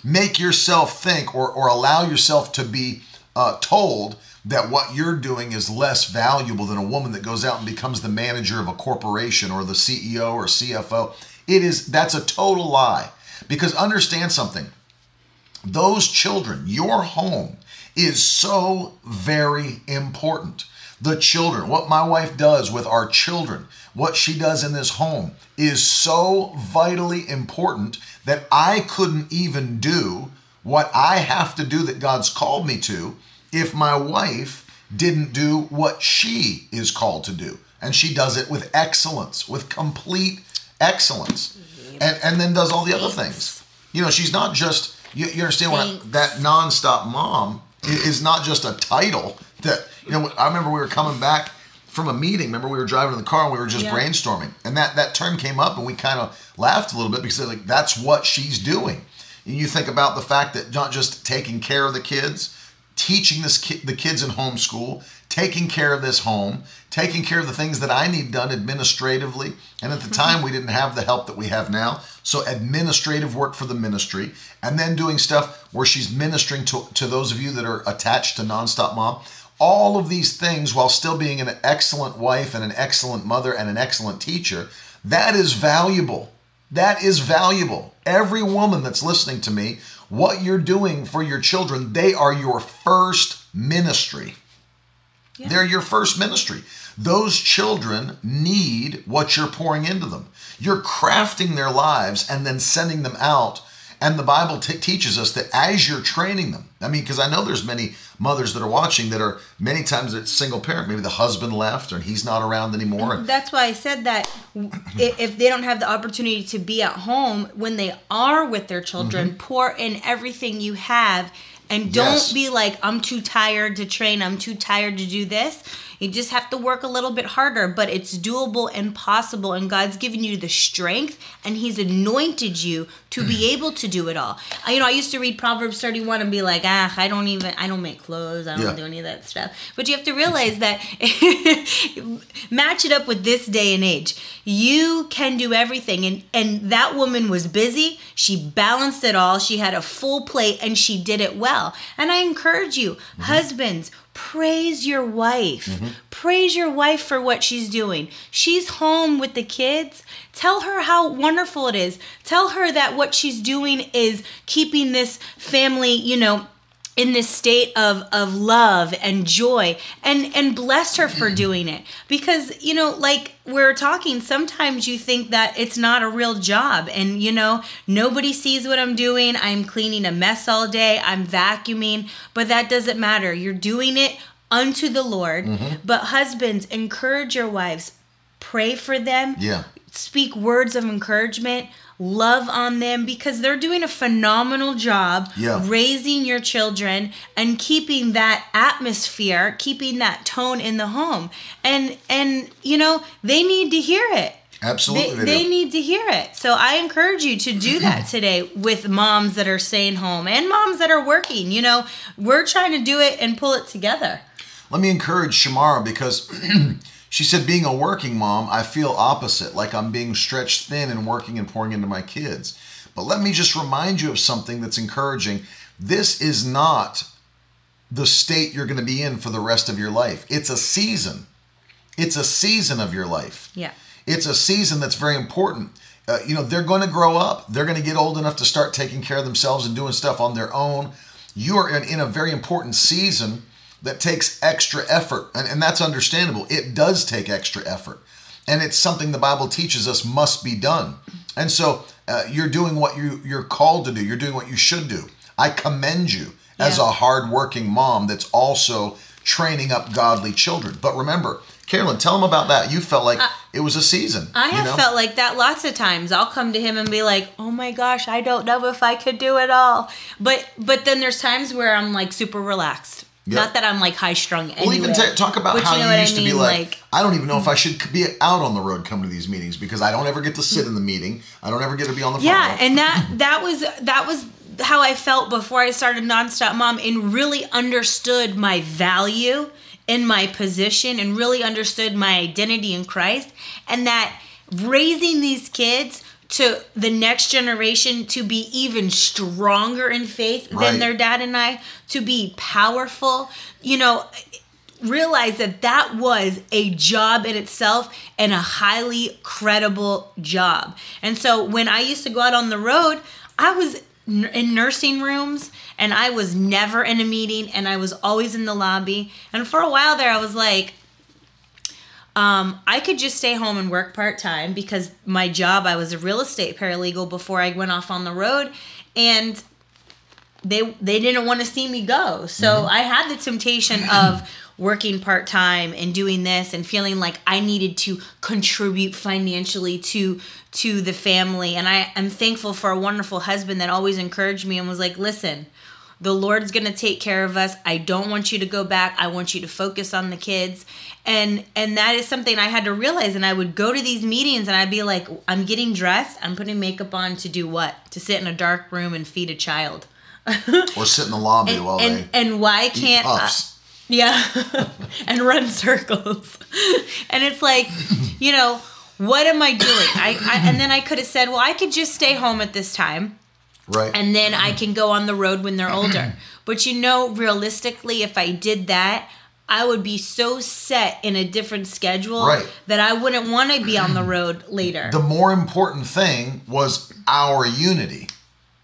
make yourself think or, or allow yourself to be uh, told that what you're doing is less valuable than a woman that goes out and becomes the manager of a corporation or the CEO or CFO. It is that's a total lie. Because understand something. Those children, your home is so very important. The children, what my wife does with our children, what she does in this home is so vitally important that I couldn't even do what I have to do that God's called me to if my wife didn't do what she is called to do. And she does it with excellence, with complete excellence. Mm-hmm. And and then does all the other things. You know, she's not just you, you understand what I, that nonstop mom is not just a title that you know I remember we were coming back from a meeting. Remember we were driving in the car and we were just Yeah. brainstorming, and that that term came up, and we kind of laughed a little bit because like that's what she's doing. And you think about the fact that not just taking care of the kids, teaching this ki- the kids in homeschool, taking care of this home, taking care of the things that I need done administratively. And at the time, mm-hmm. we didn't have the help that we have now. So administrative work for the ministry, and then doing stuff where she's ministering to, to those of you that are attached to Nonstop Mom. All of these things while still being an excellent wife and an excellent mother and an excellent teacher, that is valuable. That is valuable. Every woman that's listening to me, what you're doing for your children, they are your first ministry. They're your first ministry. Those children need what you're pouring into them. You're crafting their lives and then sending them out. And the Bible t- teaches us that as you're training them, I mean, because I know there's many mothers that are watching that are many times it's single parent. Maybe the husband left or he's not around anymore. That's why I said that if they don't have the opportunity to be at home when they are with their children, Mm-hmm. pour in everything you have And don't Yes. be like, I'm too tired to train, I'm too tired to do this. You just have to work a little bit harder, but it's doable and possible. And God's given you the strength and He's anointed you to be able to do it all. I, you know, I used to read Proverbs 31 and be like, ah, I don't even, I don't make clothes, I don't Yeah. do any of that stuff. But you have to realize that, match it up with this day and age. You can do everything. And, and that woman was busy. She balanced it all. She had a full plate and she did it well. And I encourage you, husbands, praise your wife. Mm-hmm. Praise your wife for what she's doing. She's home with the kids. Tell her how wonderful it is. Tell her that what she's doing is keeping this family, you know, in this state of of love and joy. And and bless her for mm. doing it. Because you know like we're talking sometimes you think that it's not a real job. And you know nobody sees what I'm doing. I'm cleaning a mess all day. I'm vacuuming. But that doesn't matter. You're doing it unto the Lord. Mm-hmm. But husbands encourage your wives. Pray for them. Yeah. speak words of encouragement, love on them because they're doing a phenomenal job Yeah. raising your children and keeping that atmosphere, keeping that tone in the home. And and you know, they need to hear it. Absolutely. They, they they need to hear it. So I encourage you to do that today with moms that are staying home and moms that are working. You know, we're trying to do it and pull it together. Let me encourage Shamara because she said, being a working mom, I feel opposite, like I'm being stretched thin and working and pouring into my kids. But let me just remind you of something that's encouraging. This is not the state you're going to be in for the rest of your life. It's a season. It's a season of your life. Yeah. It's a season that's very important. Uh, you know, they're going to grow up. They're going to get old enough to start taking care of themselves and doing stuff on their own. You are in, in a very important season that takes extra effort, and, and that's understandable. It does take extra effort, and it's something the Bible teaches us must be done. And so uh, you're doing what you you're called to do. You're doing what you should do. I commend you as a hardworking mom that's also training up godly children. But remember, Carolyn, tell them about that. You felt like it was a season. I have know? felt like that lots of times. I'll come to him and be like, "Oh my gosh, I don't know if I could do it all." But but then there's times where I'm like super relaxed. Yeah. Not that I'm like high strung. Well, even ta talk about how you you, know what I used to be like, like- I don't even know if I mm-hmm. should be out on the road coming to these meetings because I don't ever get to sit in the meeting. I don't ever get to be on the phone. Yeah, and that that was that was how I felt before I started nonstop mom and really understood my value in my position and really understood my identity in Christ and that raising these kids to the next generation to be even stronger in faith Right. than their dad and I, to be powerful, you know, realize that that was a job in itself and a highly credible job. And so when I used to go out on the road, I was in nursing rooms and I was never in a meeting and I was always in the lobby. And for a while there, I was like, um, I could just stay home and work part time because my job, I was a real estate paralegal before I went off on the road. And they they didn't want to see me go. So I had the temptation of working part time and doing this and feeling like I needed to contribute financially to to the family. And I am thankful for a wonderful husband that always encouraged me and was like, "Listen, the Lord's going to take care of us. I don't want you to go back. I want you to focus on the kids." And and that is something I had to realize and I would go to these meetings and I'd be like, "I'm getting dressed. I'm putting makeup on to do what? To sit in a dark room and feed a child." or sit in the lobby while and, they and why can't I- yeah and run circles and it's like you know what am i doing I, I and then i could have said well i could just stay home at this time right? and then i can go on the road when they're older but you know realistically if i did that i would be so set in a different schedule Right. that i wouldn't want to be on the road later the more important thing was our unity.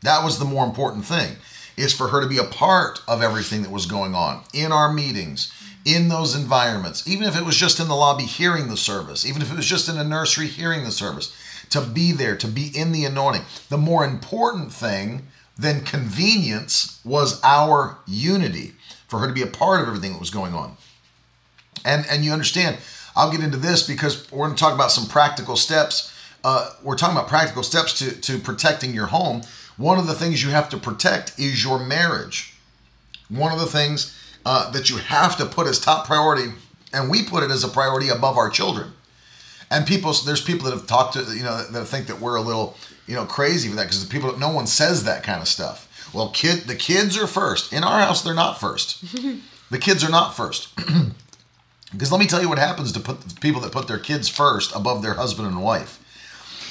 That was the more important thing, is for her to be a part of everything that was going on in our meetings, in those environments, even if it was just in the lobby hearing the service, even if it was just in a nursery hearing the service, to be there, to be in the anointing. The more important thing than convenience was our unity, for her to be a part of everything that was going on. And and you understand, I'll get into this because we're going to talk about some practical steps. Uh, we're talking about practical steps to to protecting your home. One of the things you have to protect is your marriage. one of the things uh, that you have to put as top priority, and we put it as a priority above our children. And people, there's people that have talked to, you know, that think that we're a little, you know, crazy for that because the people, no one says that kind of stuff. Well, kid, the kids are first. In our house, they're not first. the kids are not first. because let me tell you what happens to put people that put their kids first above their husband and wife.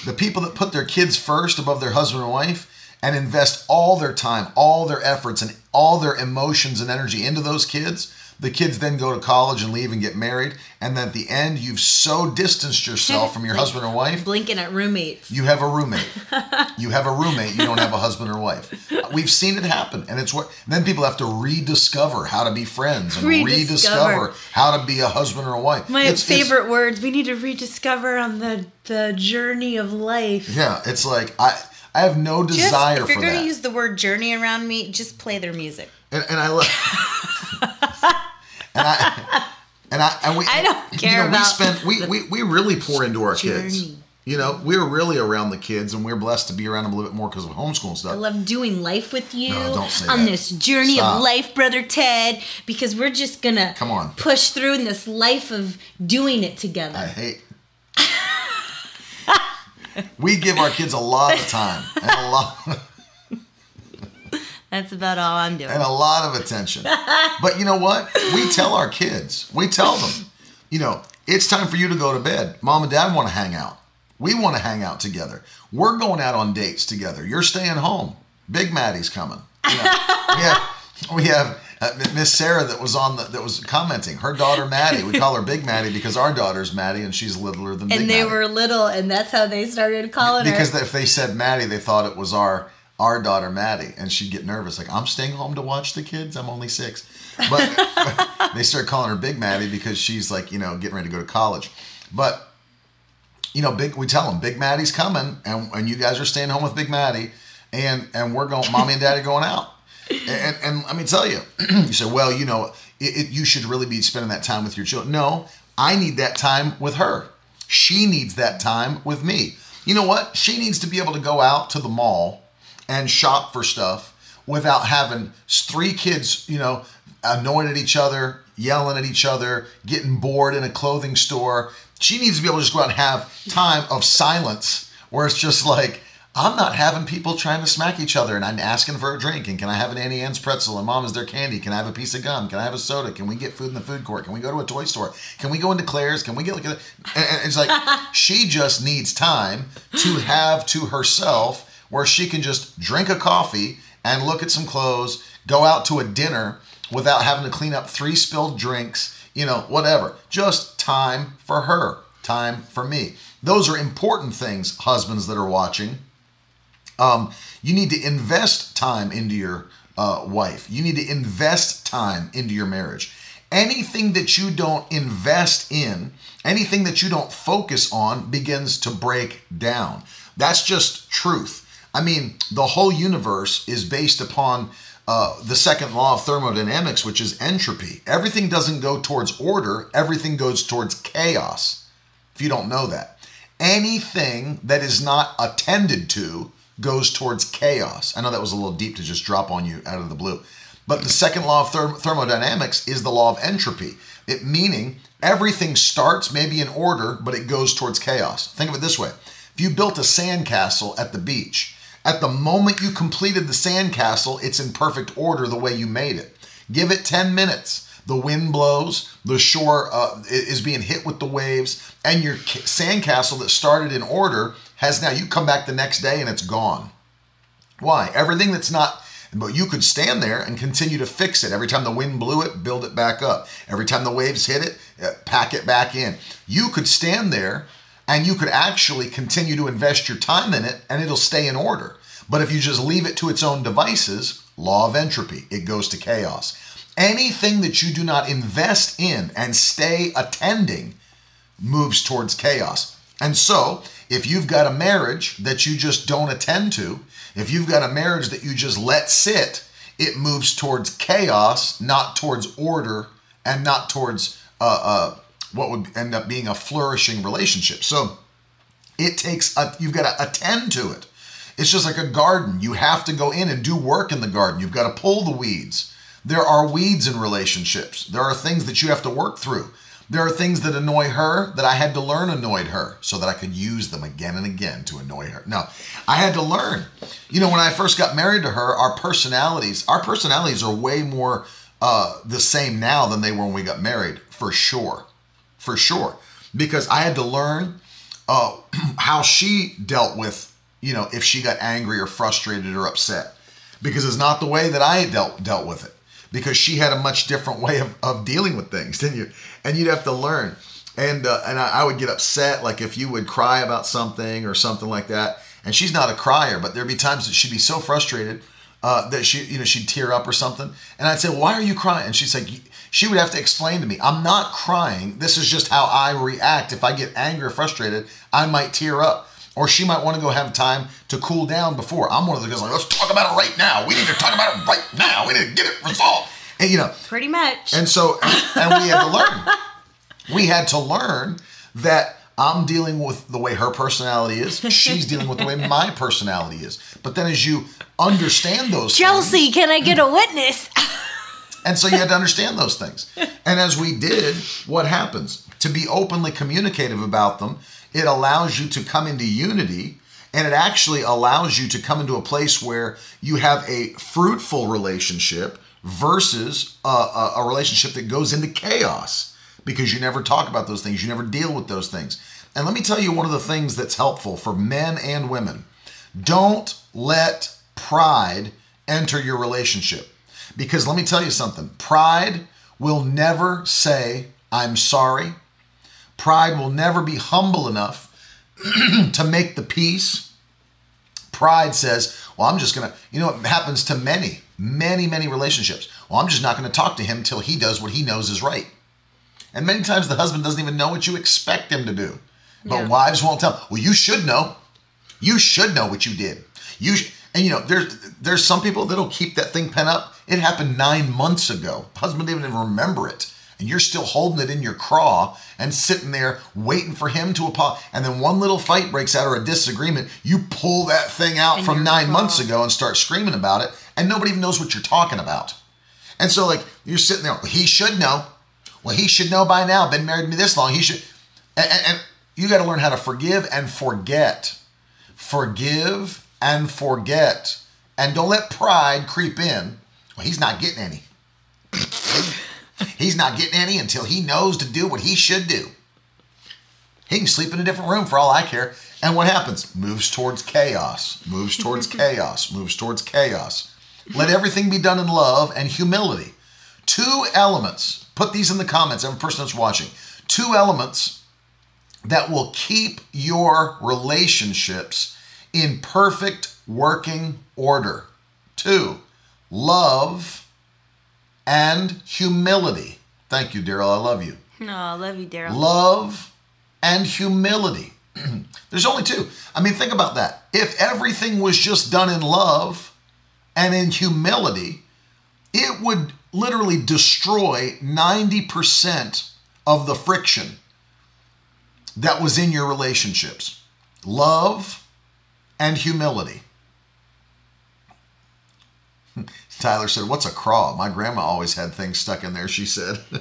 The people that put their kids first above their husband and wife and invest all their time, all their efforts, and all their emotions and energy into those kids, the kids then go to college and leave and get married. And then at the end, you've so distanced yourself from your Like husband or wife. Blinking at roommates. You have a roommate. you have a roommate. You don't have a husband or wife. We've seen it happen, and it's what then people have to rediscover how to be friends and rediscover, Rediscover. how to be a husband or a wife. My It's- it's- favorite words. We need to rediscover on the the journey of life. yeah, it's like I I have no Just desire if you're gonna that. use the word journey around me, just play their music. and, and I love. and I. And I and we I don't you care know, about we spend we, we we really pour into our kids. journey. You know, we're really around the kids and we're blessed to be around them a little bit more because of homeschool and stuff. I love doing life with you No, on that. this journey Stop. of life, brother Ted, because we're just gonna Come on. push through in this life of doing it together. I hate. we give our kids a lot of time and a lot That's about all I'm doing. and a lot of attention. But you know what? We tell our kids. We tell them, you know, it's time for you to go to bed. Mom and dad want to hang out. We want to hang out together. We're going out on dates together. You're staying home. Big Maddie's coming. You know, we have, we have uh, Miss Sarah that was on the that was commenting. Her daughter Maddie. We call her Big Maddie because our daughter's Maddie and she's littler than Big and they Maddie. were little, and that's how they started calling because her. Because if they said Maddie, they thought it was our our daughter Maddie, and she'd get nervous. Like I'm staying home to watch the kids. I'm only six, but they start calling her Big Maddie because she's like you know getting ready to go to college. But you know, big we tell them Big Maddie's coming, and and you guys are staying home with Big Maddie, and and we're going. Mommy and Daddy going out. And, and let me tell you, you say, well, you know, it, it, you should really be spending that time with your children. No, I need that time with her. She needs that time with me. You know what? She needs to be able to go out to the mall and shop for stuff without having three kids, you know, annoying at each other, yelling at each other, getting bored in a clothing store. She needs to be able to just go out and have time of silence where it's just like, I'm not having people trying to smack each other and I'm asking for a drink and can I have an Auntie Anne's pretzel and mom is there candy? Can I have a piece of gum? Can I have a soda? Can we get food in the food court? Can we go to a toy store? Can we go into Claire's? Can we get like a, and and it's like she just needs time to have to herself where she can just drink a coffee and look at some clothes, go out to a dinner without having to clean up three spilled drinks, you know, whatever. Just time for her, time for me. Those are important things, husbands that are watching. Um, you need to invest time into your uh, wife. You need to invest time into your marriage. Anything that you don't invest in, anything that you don't focus on, begins to break down. That's just truth. I mean, the whole universe is based upon uh, the second law of thermodynamics, which is entropy. Everything doesn't go towards order, everything goes towards chaos. If you don't know that, anything that is not attended to goes towards chaos. I know that was a little deep to just drop on you out of the blue. But the second law of therm- thermodynamics is the law of entropy. It meaning everything starts maybe in order, but it goes towards chaos. Think of it this way. If you built a sandcastle at the beach, at the moment you completed the sandcastle, it's in perfect order the way you made it. Give it 10 minutes. The wind blows, the shore uh, is being hit with the waves, and your ca- sandcastle that started in order has now, you come back the next day and it's gone. Why? Everything that's not, but you could stand there and continue to fix it. Every time the wind blew it, build it back up. Every time the waves hit it, uh, pack it back in. You could stand there and you could actually continue to invest your time in it and it'll stay in order. But if you just leave it to its own devices, law of entropy, it goes to chaos. Anything that you do not invest in and stay attending moves towards chaos. And so, if you've got a marriage that you just don't attend to, if you've got a marriage that you just let sit, it moves towards chaos, not towards order, and not towards uh, uh, what would end up being a flourishing relationship. So, it takes a, you've got to attend to it. It's just like a garden. You have to go in and do work in the garden. You've got to pull the weeds. There are weeds in relationships. There are things that you have to work through. There are things that annoy her that I had to learn annoyed her so that I could use them again and again to annoy her. No, I had to learn. You know, when I first got married to her, our personalities, our personalities are way more uh, the same now than they were when we got married, for sure. For sure. Because I had to learn uh, how she dealt with, you know, if she got angry or frustrated or upset. Because it's not the way that I dealt dealt with it because she had a much different way of, of dealing with things, didn't you? And you'd have to learn. And uh, and I, I, would get upset, like if you would cry about something or something like that. And she's not a crier, but there'd be times that she'd be so frustrated uh, that she, you know, she'd tear up or something. And I'd say, "Why are you crying?" And she's like, she would have to explain to me, "I'm not crying. This is just how I react. If I get angry or frustrated, I might tear up." Or she might want to go have time to cool down before. I'm one of the guys like, let's talk about it right now. We need to talk about it right now. We need to get it resolved. And you know, pretty much. And so, and we had to learn. We had to learn that I'm dealing with the way her personality is. She's dealing with the way my personality is. But then as you understand those Chelsea, things, can I get a witness? and so you had to understand those things. And as we did, what happens? To be openly communicative about them it allows you to come into unity and it actually allows you to come into a place where you have a fruitful relationship versus a, a, a, relationship that goes into chaos because you never talk about those things, you never deal with those things. And let me tell you one of the things that's helpful for men and women don't let pride enter your relationship. Because let me tell you something pride will never say, I'm sorry, Pride will never be humble enough to make the peace. Pride says, Well, I'm just going to, you know, it happens to many, many, many relationships. Well, I'm just not going to talk to him till he does what he knows is right. And many times the husband doesn't even know what you expect him to do. But yeah. wives won't tell. Well, you should know. You should know what you did. You sh- and you know there's there's some people that'll keep that thing pent up. It happened nine months ago. Husband didn't even remember it and you're still holding it in your craw and sitting there waiting for him to apologize. And then one little fight breaks out or a disagreement, you pull that thing out from nine craw. months ago and start screaming about it, and nobody even knows what you're talking about. And so, like, you're sitting there, he should know. Well, he should know by now. Been married to me this long. He should. And, and, and you got to learn how to forgive and forget. Forgive and forget. And don't let pride creep in. Well, he's not getting any. He's not getting any until he knows to do what he should do. He can sleep in a different room for all I care. And what happens? Moves towards chaos, moves towards chaos, moves towards chaos. Let everything be done in love and humility. Two elements, put these in the comments, every person that's watching. Two elements that will keep your relationships in perfect working order. Two, love and humility. Thank you, Daryl. I love you. No, I love you, Daryl. Love and humility. There's only two. I mean, think about that. If everything was just done in love and in humility, it would literally destroy 90% of the friction that was in your relationships. Love and humility. Tyler said, What's a craw? My grandma always had things stuck in there, she said.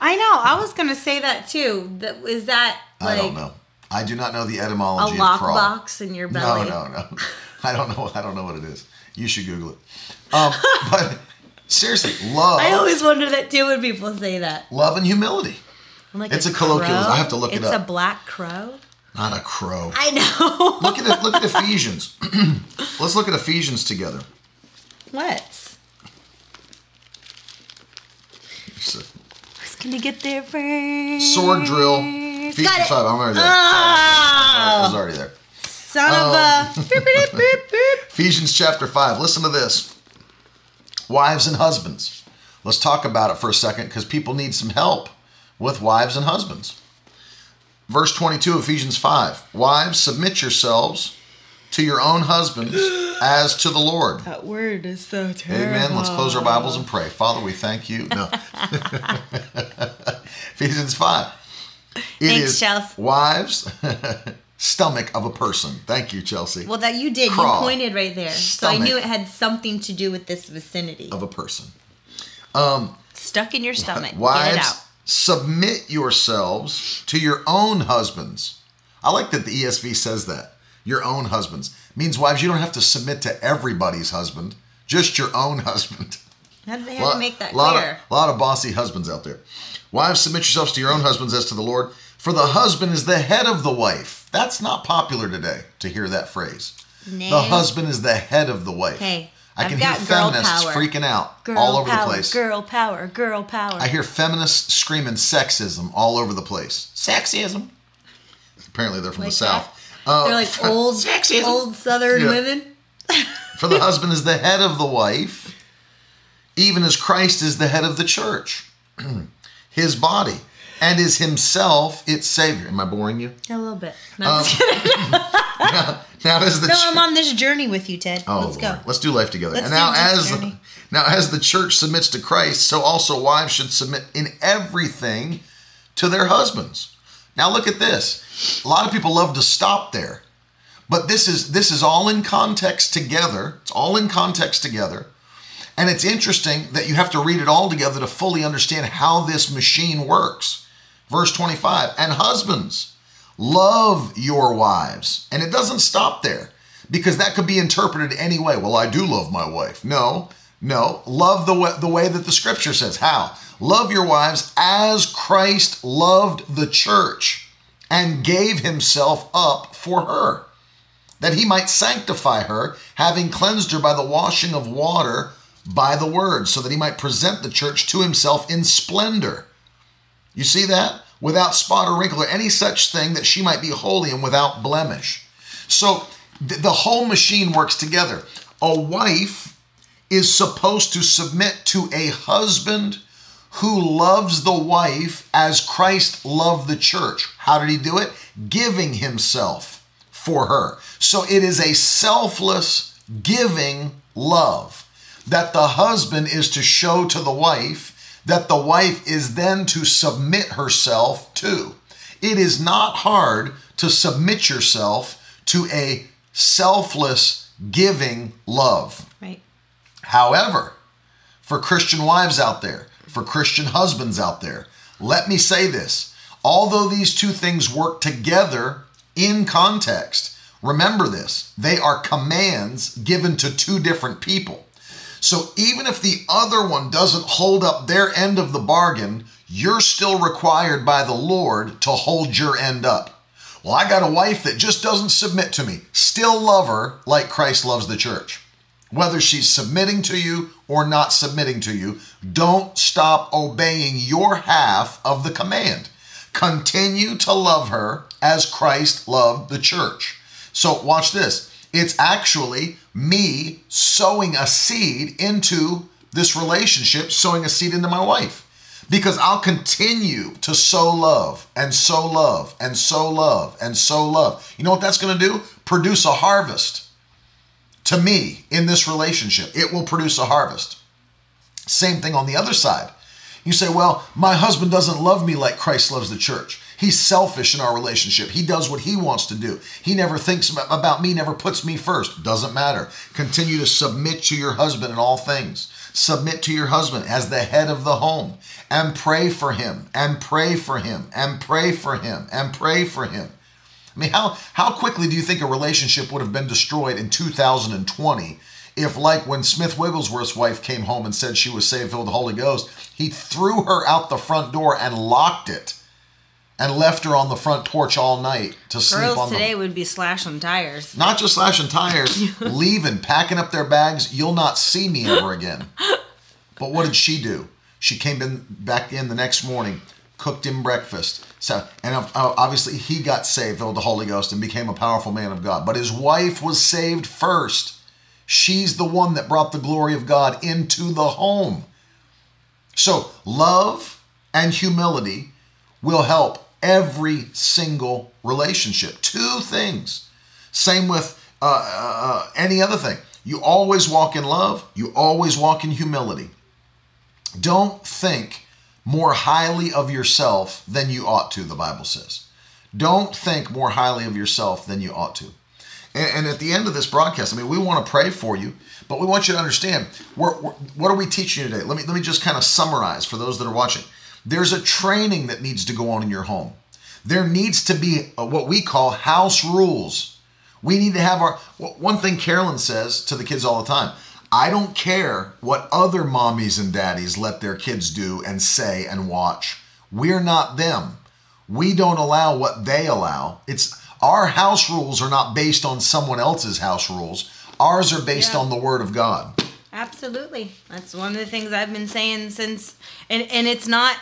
I know. I was going to say that too. Is that like. I don't know. I do not know the etymology a of craw. box in your belly. No, no, no. I don't know. I don't know what it is. You should Google it. Um, but seriously, love. I always wonder that too when people say that. Love and humility. Like it's a, a colloquialism. I have to look it's it up. It's a black crow. Not a crow. I know. look at it. Look at Ephesians. Let's look at Ephesians together. Let's. Who's gonna get there first? Sword drill. Feet Got it. five. I'm already there. Oh. I was already there. Son um, of a. Um, Ephesians chapter 5. Listen to this. Wives and husbands. Let's talk about it for a second because people need some help with wives and husbands. Verse 22 Ephesians 5. Wives, submit yourselves to your own husbands as to the Lord. That word is so terrible. Amen. Let's close our Bibles and pray. Father, we thank you. No. Ephesians 5. It Thanks, is Chelsea. wives, stomach of a person. Thank you, Chelsea. Well, that you did. Craw, you pointed right there. So I knew it had something to do with this vicinity. Of a person. Um, Stuck in your stomach. Get it Wives, out. submit yourselves to your own husbands. I like that the ESV says that. Your own husbands. Means, wives, you don't have to submit to everybody's husband, just your own husband. How did they have to make that lot clear? Of, lot of bossy husbands out there. Wives, submit yourselves to your own husbands as to the Lord, for the husband is the head of the wife. That's not popular today to hear that phrase. The husband is the head of the wife. Hey, I I've can got hear feminists power. freaking out Girl all over power, the place. Girl power, girl power. I hear feminists screaming sexism all over the place. Sexism. Apparently, they're from Like the south. Uh, They're like old, Sexism. old Southern Yeah. women. For the husband is the head of the wife, even as Christ is the head of the church, his body, and is himself its Savior. Am I boring you? A little bit. No, Um, I'm. Now, as the no, ch- I'm on this journey with you, Ted. Oh, Let's go. Lord. Let's do life together. Let's and now, as journey. now as the church submits to Christ, so also wives should submit in everything to their husbands. Now, look at this. A lot of people love to stop there, but this is this is all in context together. It's all in context together, and it's interesting that you have to read it all together to fully understand how this machine works. Verse twenty-five, and husbands love your wives. And it doesn't stop there because that could be interpreted any way. Well, I do love my wife. No, no. Love the way, the way that the scripture says. How? Love your wives as Christ loved the church and gave himself up for her, that he might sanctify her, having cleansed her by the washing of water by the word, so that he might present the church to himself in splendor. You see that? Without spot or wrinkle or any such thing, that she might be holy and without blemish. So th- the whole machine works together. A wife is supposed to submit to a husband who loves the wife as Christ loved the church. How did he do it? Giving himself for her. So it is a selfless giving love that the husband is to show to the wife that the wife is then to submit herself to. It is not hard to submit yourself to a selfless giving love. Right. However, for Christian wives out there, for Christian husbands out there, let me say this. Although these two things work together in context, remember this they are commands given to two different people. So even if the other one doesn't hold up their end of the bargain, you're still required by the Lord to hold your end up. Well, I got a wife that just doesn't submit to me. Still love her like Christ loves the church. Whether she's submitting to you or not submitting to you, don't stop obeying your half of the command. Continue to love her as Christ loved the church. So, watch this. It's actually me sowing a seed into this relationship, sowing a seed into my wife. Because I'll continue to sow love and sow love and sow love and sow love. You know what that's going to do? Produce a harvest to me in this relationship. It will produce a harvest. Same thing on the other side. You say, well, my husband doesn't love me like Christ loves the church. He's selfish in our relationship. He does what he wants to do. He never thinks about me, never puts me first. Doesn't matter. Continue to submit to your husband in all things. Submit to your husband as the head of the home and pray for him and pray for him and pray for him and pray for him. I mean, how, how quickly do you think a relationship would have been destroyed in 2020 if, like when Smith Wigglesworth's wife came home and said she was saved filled with the Holy Ghost, he threw her out the front door and locked it and left her on the front porch all night to sleep Girls on today the. would be slashing tires. Not just slashing tires, leaving, packing up their bags. You'll not see me ever again. But what did she do? She came in back in the next morning, cooked him breakfast. So, and uh, obviously he got saved, filled with the Holy Ghost, and became a powerful man of God. But his wife was saved first. She's the one that brought the glory of God into the home. So, love and humility will help every single relationship. Two things. Same with uh, uh, any other thing. You always walk in love, you always walk in humility. Don't think more highly of yourself than you ought to, the Bible says. Don't think more highly of yourself than you ought to. And, and at the end of this broadcast, I mean, we want to pray for you, but we want you to understand we're, we're, what are we teaching you today? Let me let me just kind of summarize for those that are watching. There's a training that needs to go on in your home. There needs to be a, what we call house rules. We need to have our one thing Carolyn says to the kids all the time. I don't care what other mommies and daddies let their kids do and say and watch. We're not them. We don't allow what they allow. It's our house rules are not based on someone else's house rules. Ours are based Yeah. on the word of God. Absolutely. That's one of the things I've been saying since and and it's not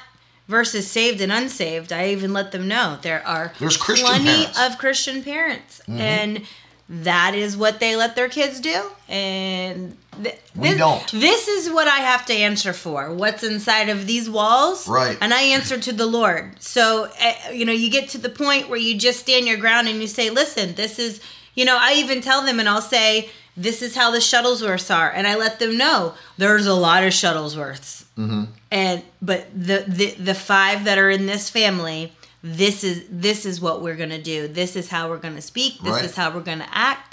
versus saved and unsaved. I even let them know there are There's Christian plenty parents. of Christian parents mm-hmm. and that is what they let their kids do and th- We this, don't. This is what I have to answer for. What's inside of these walls? Right. And I answer to the Lord. So, uh, you know, you get to the point where you just stand your ground and you say, listen, this is, you know, I even tell them and I'll say, this is how the Shuttlesworths are. And I let them know there's a lot of Shuttlesworths. Mm-hmm. And, but the, the, the five that are in this family, this is, this is what we're going to do. This is how we're going to speak. This Right. is how we're going to act.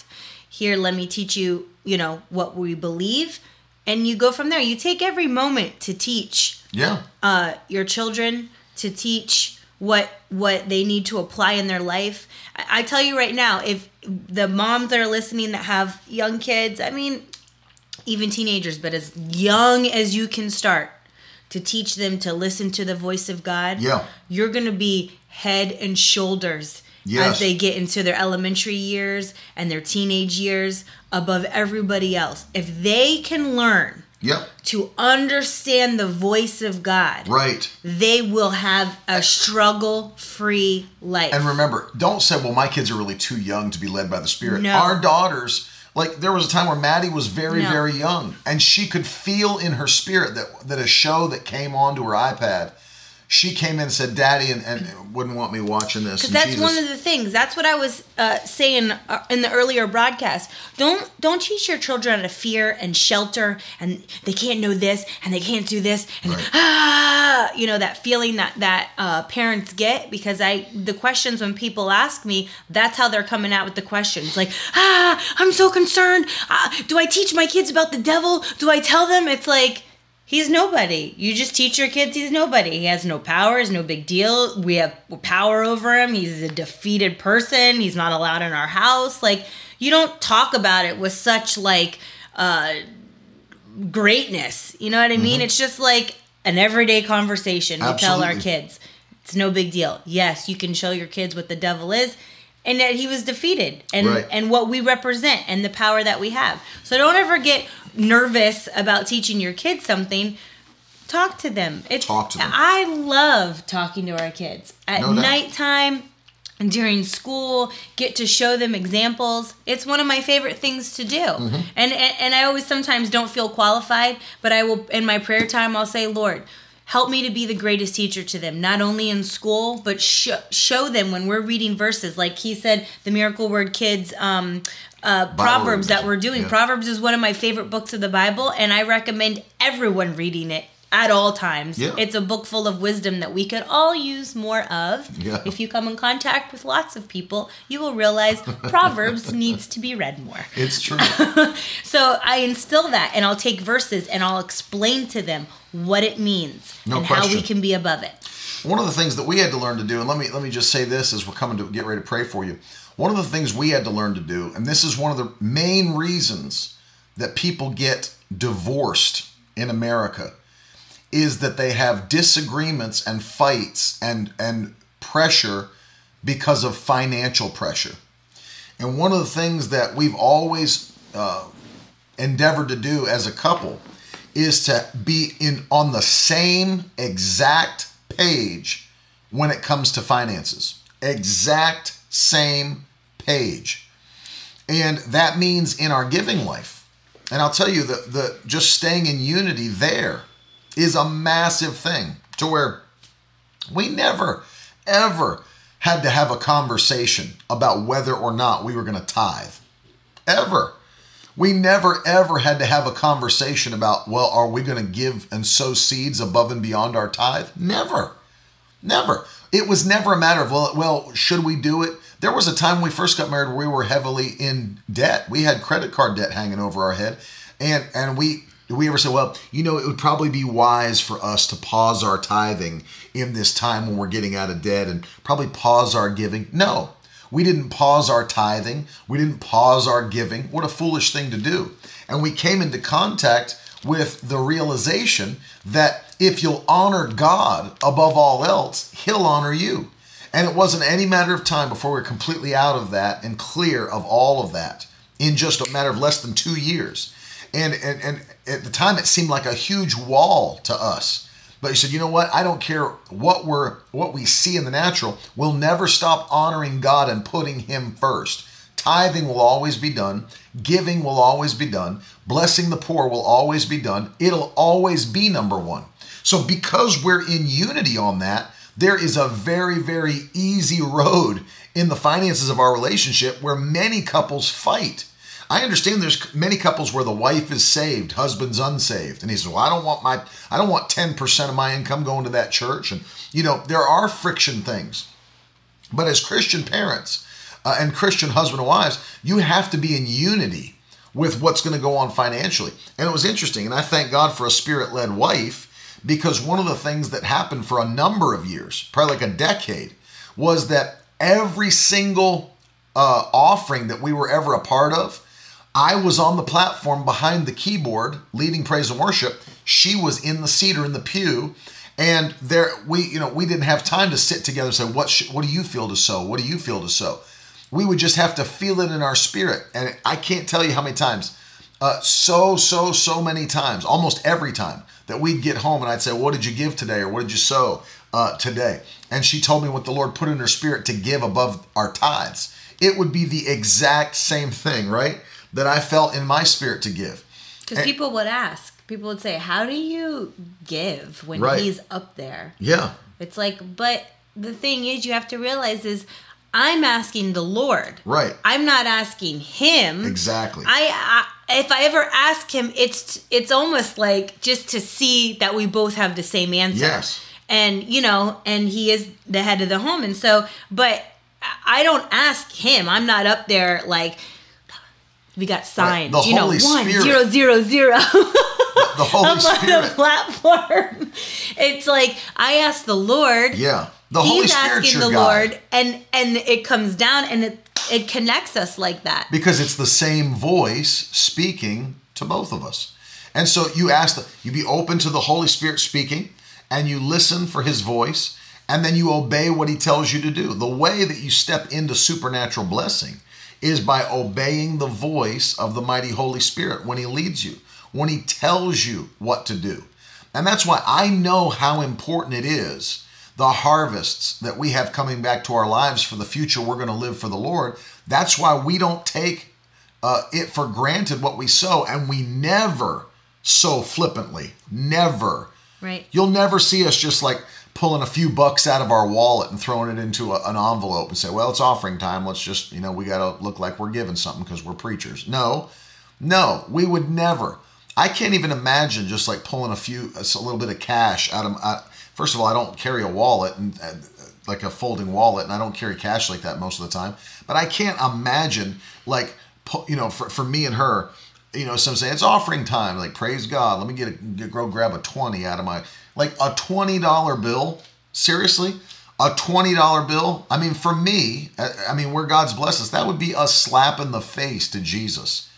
Here, let me teach you, you know, what we believe. And you go from there. You take every moment to teach Yeah. uh, your children to teach what what they need to apply in their life. I, I tell you right now, if the moms that are listening that have young kids, I mean, even teenagers, but as young as you can start to teach them to listen to the voice of God, Yeah. you're gonna be head and shoulders Yes. as they get into their elementary years and their teenage years above everybody else. If they can learn Yep. to understand the voice of God, Right. they will have a struggle free life. And remember, don't say, well, my kids are really too young to be led by the Spirit. No. Our daughters, like, there was a time where Maddie was very, No. very young, and she could feel in her spirit that, that a show that came onto her iPad, she came in and said, Daddy, and, and wouldn't want me watching this. because that's Jesus- one of the things. That's what I was uh, saying uh, in the earlier broadcast. Don't don't teach your children to fear and shelter, and they can't know this and they can't do this, and Right. ah, you know that feeling that that uh, parents get because I the questions when people ask me, that's how they're coming out with the questions. Like ah, I'm so concerned. Ah, do I teach my kids about the devil? Do I tell them? It's like. He's nobody. You just teach your kids he's nobody. He has no power. He's no big deal. We have power over him. He's a defeated person. He's not allowed in our house. Like you don't talk about it with such like uh greatness. You know what I mean? It's just like an everyday conversation we tell our kids. It's no big deal. Yes, you can show your kids what the devil is and that he was defeated and Right. and what we represent and the power that we have. So don't ever get nervous about teaching your kids something. Talk to them. It's, Talk to them. I love talking to our kids at No nighttime and during school. Get to show them examples. It's one of my favorite things to do. Mm-hmm. And, and and I always sometimes don't feel qualified, but I will in my prayer time I'll say, Lord. Help me to be the greatest teacher to them, not only in school, but sh- show them when we're reading verses. Like he said, the Miracle Word Kids um, uh, Proverbs that we're doing. Yeah. Proverbs is one of my favorite books of the Bible, and I recommend everyone reading it at all times. Yeah. It's a book full of wisdom that we could all use more of. Yeah. If you come in contact with lots of people, you will realize Proverbs needs to be read more. It's true. So I instill that, and I'll take verses and I'll explain to them what it means No and how we can be above it. One of the things that we had to learn to do, and let me let me just say this as we're coming to get ready to pray for you. One of the things we had to learn to do, and this is one of the main reasons that people get divorced in America, is that they have disagreements and fights and and pressure because of financial pressure. And one of the things that we've always uh, endeavored to do as a couple is to be in on the same exact page when it comes to finances. Exact same page. And that means in our giving life. And I'll tell you that the just staying in unity there is a massive thing to where we never ever had to have a conversation about whether or not we were going to tithe. Ever. We never ever had to have a conversation about, well, are we going to give and sow seeds above and beyond our tithe? Never. Never. It was never a matter of, well, well, should we do it? There was a time when we first got married where we were heavily in debt. We had credit card debt hanging over our head, and and we we ever say, well, you know, it would probably be wise for us to pause our tithing in this time when we're getting out of debt and probably pause our giving? No, we didn't pause our tithing. We didn't pause our giving. What a foolish thing to do. And we came into contact with the realization that if you'll honor God above all else, He'll honor you. And it wasn't any matter of time before we were completely out of that and clear of all of that in just a matter of less than two years. And, and, and at the time, it seemed like a huge wall to us. But he said, you know what? I don't care what we're what we see in the natural. We'll never stop honoring God and putting Him first. Tithing will always be done. Giving will always be done. Blessing the poor will always be done. It'll always be number one. So because we're in unity on that, there is a very, very easy road in the finances of our relationship where many couples fight I understand there's many couples where the wife is saved, husband's unsaved, and he says, "Well, I don't want my I don't want 10% of my income going to that church." And you know, there are friction things. But as Christian parents uh, and Christian husband and wives, you have to be in unity with what's going to go on financially. And it was interesting, and I thank God for a spirit-led wife because one of the things that happened for a number of years, probably like a decade, was that every single uh, offering that we were ever a part of I was on the platform behind the keyboard leading praise and worship. She was in the seat or in the pew. And there we, you know, we didn't have time to sit together and say, what, sh- what do you feel to sow? What do you feel to sow? We would just have to feel it in our spirit. And I can't tell you how many times, uh, so, so, so many times, almost every time that we'd get home and I'd say, what did you give today? Or what did you sow uh, today? And she told me what the Lord put in her spirit to give above our tithes. It would be the exact same thing, right? That I felt in my spirit to give. Because people would ask, people would say, How do you give when Right. he's up there? Yeah, It's like, but the thing is, you have to realize is I'm asking the Lord. right. I'm not asking him. Exactly. I, I if I ever ask him, it's it's almost like just to see that we both have the same answer. Yes. And you know, and he is the head of the home, and so, but I don't ask him. I'm not up there like we got signs. The you know, Holy one Spirit. zero zero zero. the Holy on the platform. It's like I ask the Lord. Yeah. The Holy He's Spirit's asking the. Lord, and and it comes down, and it it connects us like that. Because it's the same voice speaking to both of us. And so you ask the you be open to the Holy Spirit speaking and you listen for his voice and then you obey what he tells you to do. The way that you step into supernatural blessing is by obeying the voice of the mighty Holy Spirit when he leads you, when he tells you what to do. And that's why I know how important it is the harvests that we have coming back to our lives for the future we're going to live for the Lord. That's why we don't take uh, it for granted what we sow, and we never sow flippantly. Never. Right. You'll never see us just like pulling a few bucks out of our wallet and throwing it into a, an envelope and say, well, it's offering time. Let's just, you know, we got to look like we're giving something because we're preachers. No, no, we would never. I can't even imagine just like pulling a few, a little bit of cash out of. Uh, first of all, I don't carry a wallet and uh, like a folding wallet, and I don't carry cash like that most of the time. But I can't imagine like, you know, for, for me and her, you know, some say it's offering time. Like, praise God. Let me get a go grab a twenty out of my like a twenty dollar bill. Seriously, a twenty dollar bill. I mean, for me, I, mean, where God's blessed us, that would be a slap in the face to Jesus.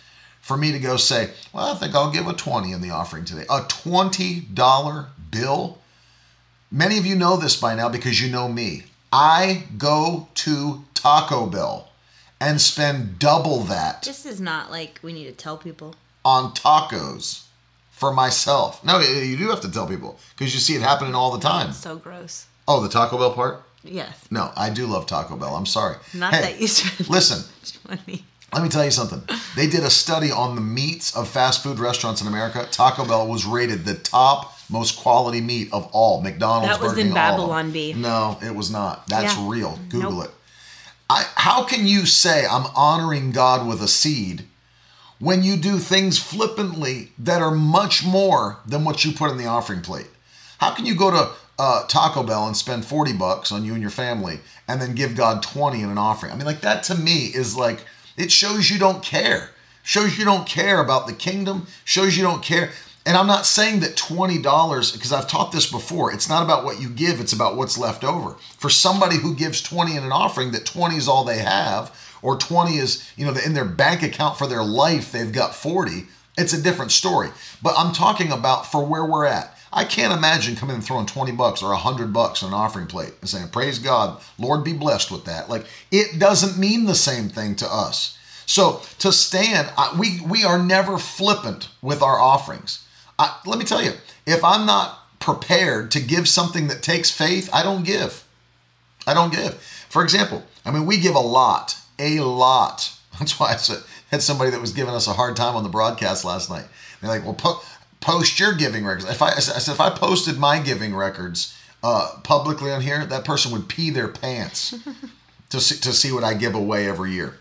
For me to go say, well, I think I'll give a twenty in the offering today. A twenty dollar bill. Many of you know this by now because you know me. I go to Taco Bell and spend double that This is not like we need to tell people. on tacos for myself. No, you do have to tell people because you see it happening all the time. So gross. Oh, the Taco Bell part? Yes. No, I do love Taco Bell. I'm sorry. Not Hey, that you should. Listen, let me tell you something. They did a study on the meats of fast food restaurants in America. Taco Bell was rated the top most quality meat of all. McDonald's. That was Burger in King, all of them. Babylon Bee. No, it was not. That's Yeah. real. Google Nope. it. I, how can you say I'm honoring God with a seed when you do things flippantly that are much more than what you put in the offering plate? How can you go to uh, Taco Bell and spend 40 bucks on you and your family and then give God 20 in an offering. I mean, like that to me is like, it shows you don't care. Shows you don't care about the kingdom, shows you don't care. And I'm not saying that $20, because I've taught this before, it's not about what you give, it's about what's left over. For somebody who gives 20 in an offering, that 20 is all they have, or 20 is, you know, in their bank account for their life, they've got 40, it's a different story. But I'm talking about for where we're at. I can't imagine coming and throwing 20 bucks or 100 bucks on an offering plate and saying, Praise God, Lord be blessed with that. Like, it doesn't mean the same thing to us. So to stand, we, we are never flippant with our offerings. I, let me tell you, if I'm not prepared to give something that takes faith, I don't give. I don't give. For example, I mean, we give a lot, a lot. That's why I said, had somebody that was giving us a hard time on the broadcast last night. They're like, well, po- post your giving records. If I, I said, if I posted my giving records uh, publicly on here, that person would pee their pants to see, to see what I give away every year.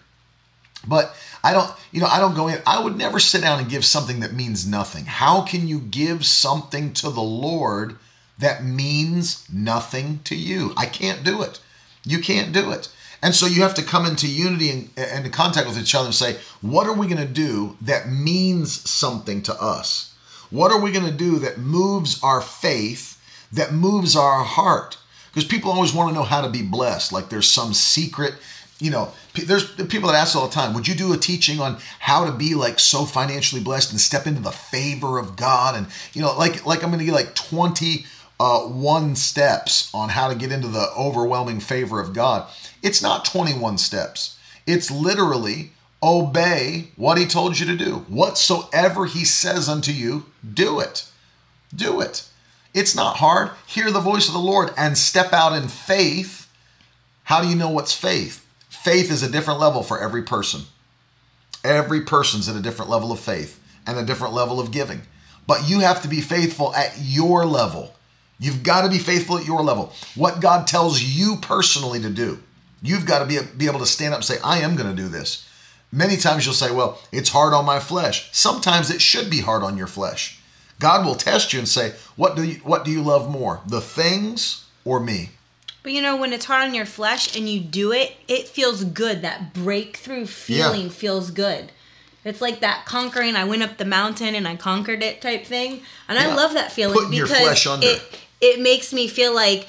But I don't, you know, I don't go in. I would never sit down and give something that means nothing. How can you give something to the Lord that means nothing to you? I can't do it. You can't do it. And so you have to come into unity and, and contact with each other and say, what are we going to do that means something to us? What are we going to do that moves our faith, that moves our heart? Because people always want to know how to be blessed, like there's some secret you know, there's people that ask all the time, would you do a teaching on how to be like so financially blessed and step into the favor of God? And, you know, like, like I'm going to get like 20 uh, one steps on how to get into the overwhelming favor of God. It's not 21 steps. It's literally obey what he told you to do. Whatsoever he says unto you, do it. Do it. It's not hard. Hear the voice of the Lord and step out in faith. How do you know what's faith? Faith is a different level for every person. Every person's at a different level of faith and a different level of giving. But you have to be faithful at your level. You've got to be faithful at your level. What God tells you personally to do, you've got to be, be able to stand up and say, I am going to do this. Many times you'll say, Well, it's hard on my flesh. Sometimes it should be hard on your flesh. God will test you and say, What do you, what do you love more, the things or me? But you know, when it's hard on your flesh and you do it, it feels good. That breakthrough feeling yeah. feels good. It's like that conquering. I went up the mountain and I conquered it type thing, and yeah. I love that feeling Putting because it it makes me feel like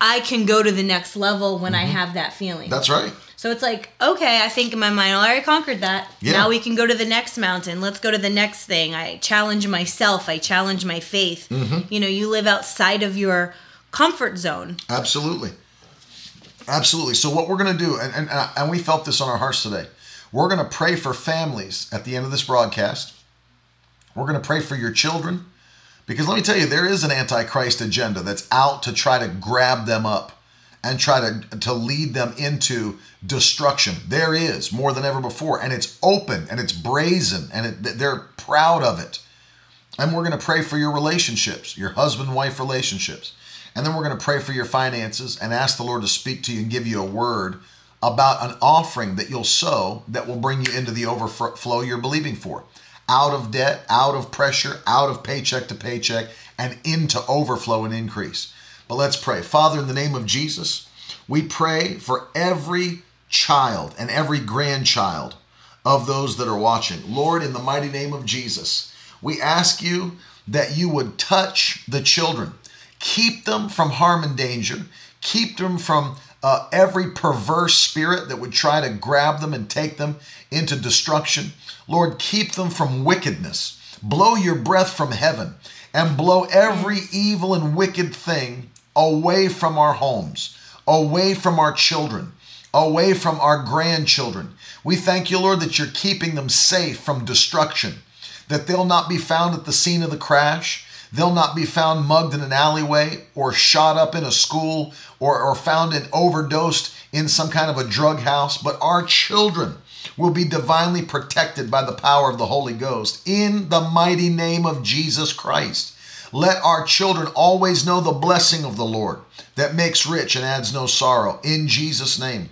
I can go to the next level when mm-hmm. I have that feeling. That's right. So it's like, okay, I think in my mind, I already conquered that. Yeah. Now we can go to the next mountain. Let's go to the next thing. I challenge myself. I challenge my faith. Mm-hmm. You know, you live outside of your comfort zone. Absolutely. Absolutely. So what we're going to do, and, and, and we felt this on our hearts today, we're going to pray for families at the end of this broadcast. We're going to pray for your children. Because let me tell you, there is an antichrist agenda that's out to try to grab them up and try to, to lead them into destruction. There is more than ever before. And it's open and it's brazen and it, they're proud of it. And we're going to pray for your relationships, your husband wife relationships. And then we're going to pray for your finances and ask the Lord to speak to you and give you a word about an offering that you'll sow that will bring you into the overflow you're believing for. Out of debt, out of pressure, out of paycheck to paycheck, and into overflow and increase. But let's pray. Father, in the name of Jesus, we pray for every child and every grandchild of those that are watching. Lord, in the mighty name of Jesus, we ask you that you would touch the children Keep them from harm and danger. Keep them from uh, every perverse spirit that would try to grab them and take them into destruction. Lord, keep them from wickedness. Blow your breath from heaven and blow every evil and wicked thing away from our homes, away from our children, away from our grandchildren. We thank you, Lord, that you're keeping them safe from destruction, that they'll not be found at the scene of the crash, They'll not be found mugged in an alleyway or shot up in a school or, or found and overdosed in some kind of a drug house, but our children will be divinely protected by the power of the Holy Ghost in the mighty name of Jesus Christ. Let our children always know the blessing of the Lord that makes rich and adds no sorrow in Jesus' name.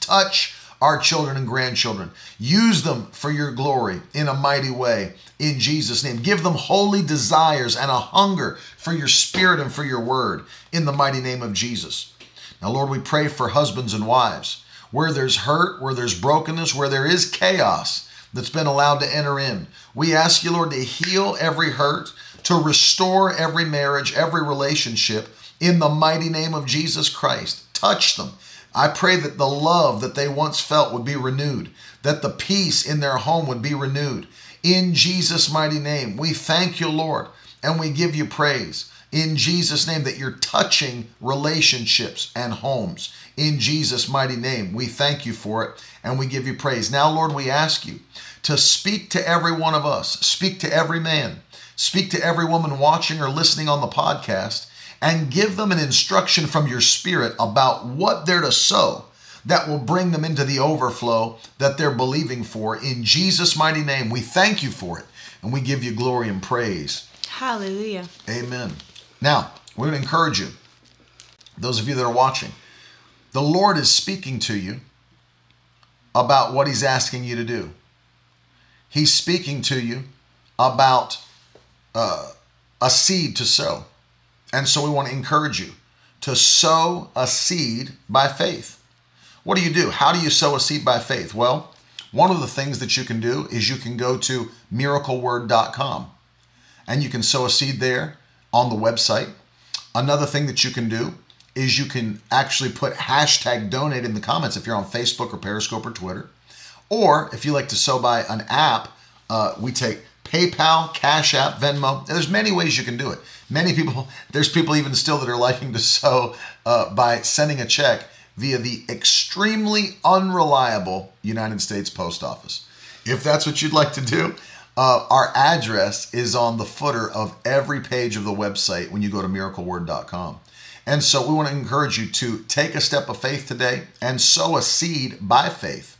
Touch our children and grandchildren. Use them for your glory in a mighty way in Jesus' name. Give them holy desires and a hunger for your spirit and for your word in the mighty name of Jesus. Now, Lord, we pray for husbands and wives. Where there's hurt, where there's brokenness, where there is chaos that's been allowed to enter in, we ask you, Lord, to heal every hurt, to restore every marriage, every relationship in the mighty name of Jesus Christ. Touch them. I pray that the love that they once felt would be renewed, that the peace in their home would be renewed. In Jesus' mighty name, we thank you, Lord, and we give you praise. In Jesus' name, that you're touching relationships and homes. In Jesus' mighty name, we thank you for it and we give you praise. Now, Lord, we ask you to speak to every one of us, speak to every man, speak to every woman watching or listening on the podcast, and give them an instruction from your spirit about what they're to sow that will bring them into the overflow that they're believing for. In Jesus' mighty name, we thank you for it and we give you glory and praise. Hallelujah. Amen. Now, we're going to encourage you, those of you that are watching, the Lord is speaking to you about what He's asking you to do. He's speaking to you about uh, a seed to sow. And so we want to encourage you to sow a seed by faith. What do you do? How do you sow a seed by faith? Well, one of the things that you can do is you can go to miracleword.com and you can sow a seed there on the website. Another thing that you can do is you can actually put hashtag donate in the comments if you're on Facebook or Periscope or Twitter. Or if you like to sow by an app, uh, we take PayPal, Cash App, Venmo. There's many ways you can do it. Many people, there's people even still that are liking to sow uh, by sending a check via the extremely unreliable United States Post Office. If that's what you'd like to do, uh, our address is on the footer of every page of the website when you go to miracleword.com. And so we want to encourage you to take a step of faith today and sow a seed by faith,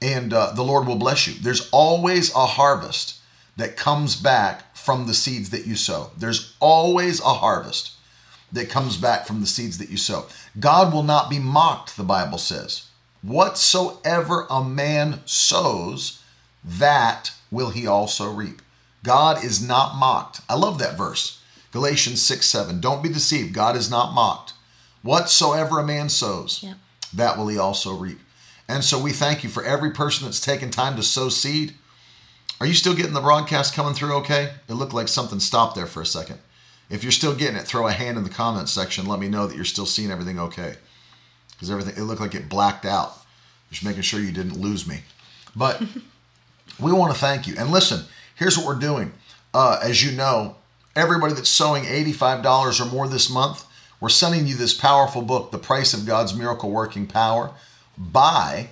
and uh, the Lord will bless you. There's always a harvest that comes back from the seeds that you sow. There's always a harvest that comes back from the seeds that you sow. God will not be mocked, the Bible says. Whatsoever a man sows, that will he also reap. God is not mocked. I love that verse. Galatians 6 7. Don't be deceived. God is not mocked. Whatsoever a man sows, Yep. that will he also reap. And so we thank you for every person that's taken time to sow seed. Are you still getting the broadcast coming through okay? It looked like something stopped there for a second. If you're still getting it, throw a hand in the comments section. Let me know that you're still seeing everything okay. Because everything, it looked like it blacked out. Just making sure you didn't lose me. But we want to thank you. And listen, here's what we're doing. Uh, as you know, everybody that's sowing $85 or more this month, we're sending you this powerful book, The Price of God's Miracle Working Power, by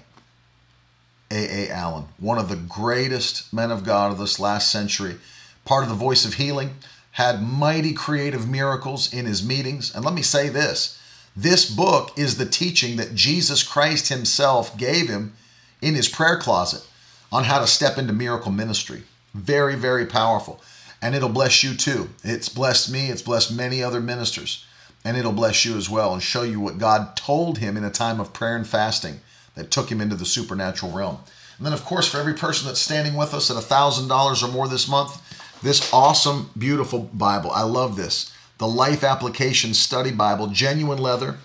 A.A. Allen, one of the greatest men of God of this last century, part of the voice of healing, had mighty creative miracles in his meetings. And let me say this this book is the teaching that Jesus Christ himself gave him in his prayer closet on how to step into miracle ministry. Very, very powerful. And it'll bless you too. It's blessed me, it's blessed many other ministers, and it'll bless you as well and show you what God told him in a time of prayer and fasting that took him into the supernatural realm. And then, of course, for every person that's standing with us at $1,000 or more this month, this awesome, beautiful Bible. I love this. The Life Application Study Bible, genuine leather,